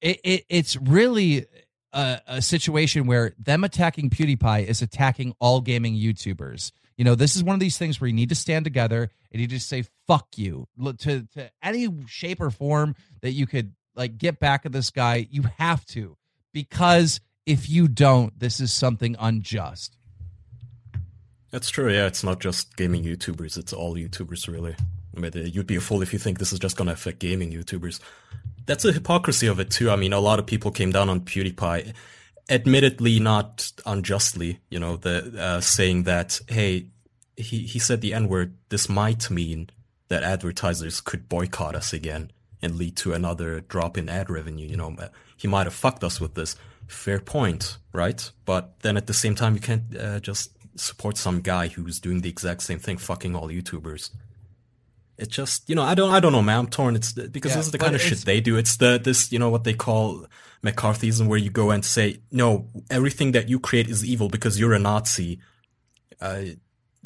it, it it's really a, a situation where them attacking pewdiepie is attacking all gaming youtubers you know this is one of these things where you need to stand together and you just say fuck you to to any shape or form that you could like get back at this guy you have to because if you don't, this is something unjust. That's true. Yeah, it's not just gaming YouTubers; it's all YouTubers, really. I mean, uh, you'd be a fool if you think this is just going to affect gaming YouTubers. That's a hypocrisy of it too. I mean, a lot of people came down on PewDiePie, admittedly not unjustly. You know, the uh, saying that hey, he he said the N word. This might mean that advertisers could boycott us again and lead to another drop in ad revenue. You know, he might have fucked us with this. Fair point, right? But then at the same time, you can't uh, just support some guy who's doing the exact same thing, fucking all YouTubers. It just, you know, I don't, I don't know, man. I'm torn. It's because Yeah, this is the kind of shit they do. It's the this, you know, what they call McCarthyism, where you go and say, no, everything that you create is evil because you're a Nazi. Uh,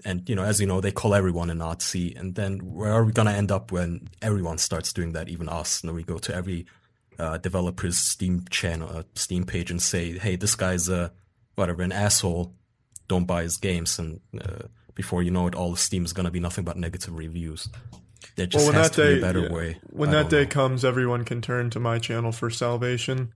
and you know, as you know, they call everyone a Nazi. And then where are we gonna end up when everyone starts doing that, even us? And we go to every uh, developer's Steam channel, uh, Steam page, and say, "Hey, this guy's a whatever, an asshole." don't buy his games, and uh, before you know it, all Steam is gonna be nothing but negative reviews. There just Well, when has that to day be a better yeah, way. when I that day know. comes, everyone can turn to my channel for salvation.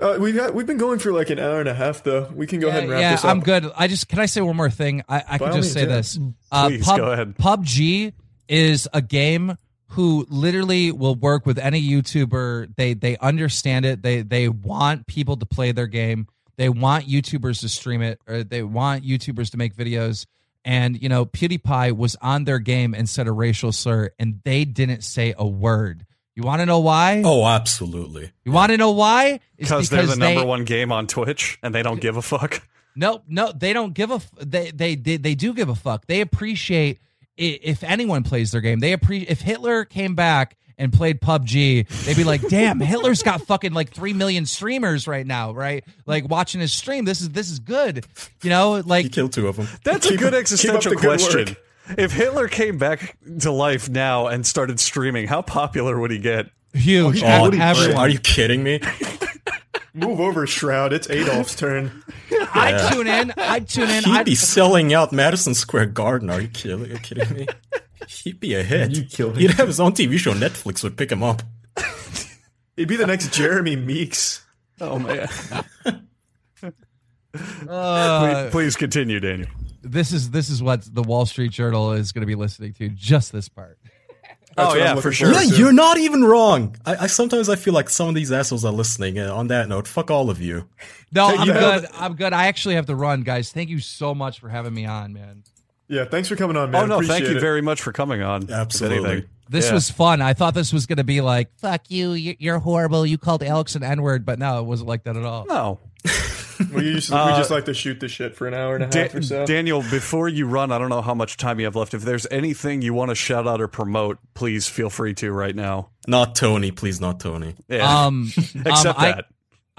Uh, we've got we've been going for like an hour and a half though. We can go ahead and wrap yeah, this up. I'm good. I just can I say one more thing? I, I can just say yeah. this. Uh, Please, Pub- go ahead. PUBG is a game who literally will work with any YouTuber. They they understand it. They they want people to play their game. They want YouTubers to stream it, or they want YouTubers to make videos. And you know, PewDiePie was on their game and said a racial slur, and they didn't say a word. You want to know why? Oh, absolutely. You want to know why? It's because they're the they- number one game on Twitch and they don't give a fuck. No, no, they don't give a. They they they, they do give a fuck. They appreciate if anyone plays their game. They appreciate if Hitler came back and played PUBG, they'd be like, "Damn, Hitler's got fucking like three million streamers right now, right? Like watching his stream. This is this is good, you know. Like he killed two of them. That's Keep a good existential keep up the good question. If Hitler came back to life now and started streaming, how popular would he get? huge. Oh, Ev- he- are you kidding me? Move over, Shroud. It's Adolf's turn. I'd tune in. I'd tune in. He'd I'd, be selling out Madison Square Garden. Are you kidding, are you kidding me? He'd be a hit. You killed him. He'd have his own TV show. Netflix would pick him up. He'd be the next Jeremy Meeks. Oh man! uh, please, please continue, Daniel. this is this is what the Wall Street Journal is going to be listening to. Just this part. That's Oh, yeah, for sure. forward Yeah, you're not even wrong. I, I sometimes I feel like some of these assholes are listening. Uh, on that note, fuck all of you. No, Hey, I'm you know- good. I'm good. I actually have to run, guys. Thank you so much for having me on, man. Yeah, thanks for coming on, man. oh no, thank you it. very much for coming on. Absolutely. This Yeah. was fun. I thought this was going to be like, fuck you, you- you're horrible. You called Alex an N word, but no, it wasn't like that at all. no. We, used, Uh, we just like to shoot the shit for an hour and a half Da- or so. Daniel, before you run, I don't know how much time you have left. If there's anything you want to shout out or promote, please feel free to right now. Not Tony, please, not Tony. Yeah, Um, except um, I- that.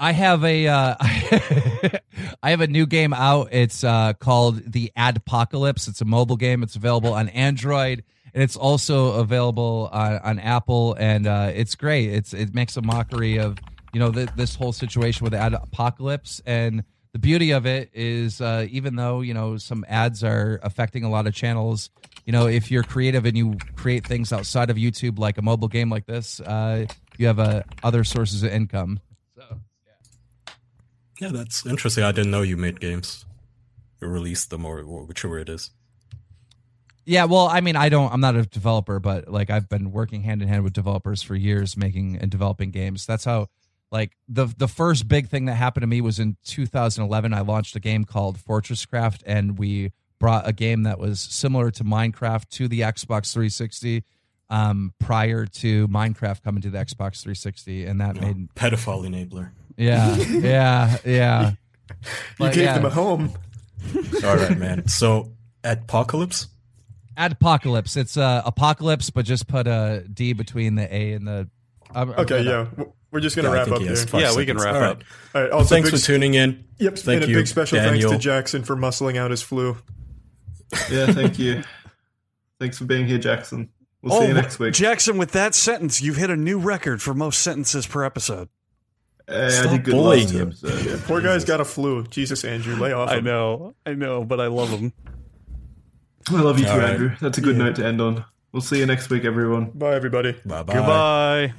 I have a uh, I have a new game out. It's uh, called the Adpocalypse. It's a mobile game. It's available on Android and it's also available on, on Apple. And uh, it's great. It's it makes a mockery of you know th- this whole situation with the apocalypse. And the beauty of it is, uh, even though you know some ads are affecting a lot of channels, you know if you're creative and you create things outside of YouTube, like a mobile game like this, uh, you have uh, other sources of income. Yeah, that's interesting. I didn't know you made games. You released them or or whichever it is. Yeah, well, I mean, I don't. I'm not a developer, but like I've been working hand in hand with developers for years, making and developing games. That's how, like the the first big thing that happened to me was in 2011. I launched a game called Fortress Craft, and we brought a game that was similar to Minecraft to the Xbox 360 um, prior to Minecraft coming to the Xbox 360, and that made Pedophile enabler. Yeah, yeah, yeah. You But, gave yeah. them a home. All right, man. So, Apocalypse? Apocalypse. It's uh, apocalypse, but just put a D between the A and the. I'm- I'm Okay, good. yeah. w- We're just going to I wrap up he here. has five Yeah, we can wrap All right. up. All right. Also, Thanks big, for tuning in. Yep. Thank and you, a big special Daniel. thanks to Jackson for muscling out his flu. Yeah, thank you. Thanks for being here, Jackson. We'll see you next week. Jackson, with that sentence, you've hit a new record for most sentences per episode. Hey, I Stop did good bullying last him. episode. Poor guy's got a flu. Jesus, Andrew, lay off. I him. know, I know, but I love him. I love you too, All right. Andrew. That's a good note to end on. We'll see you next week, everyone. Bye, everybody. Bye bye. Goodbye.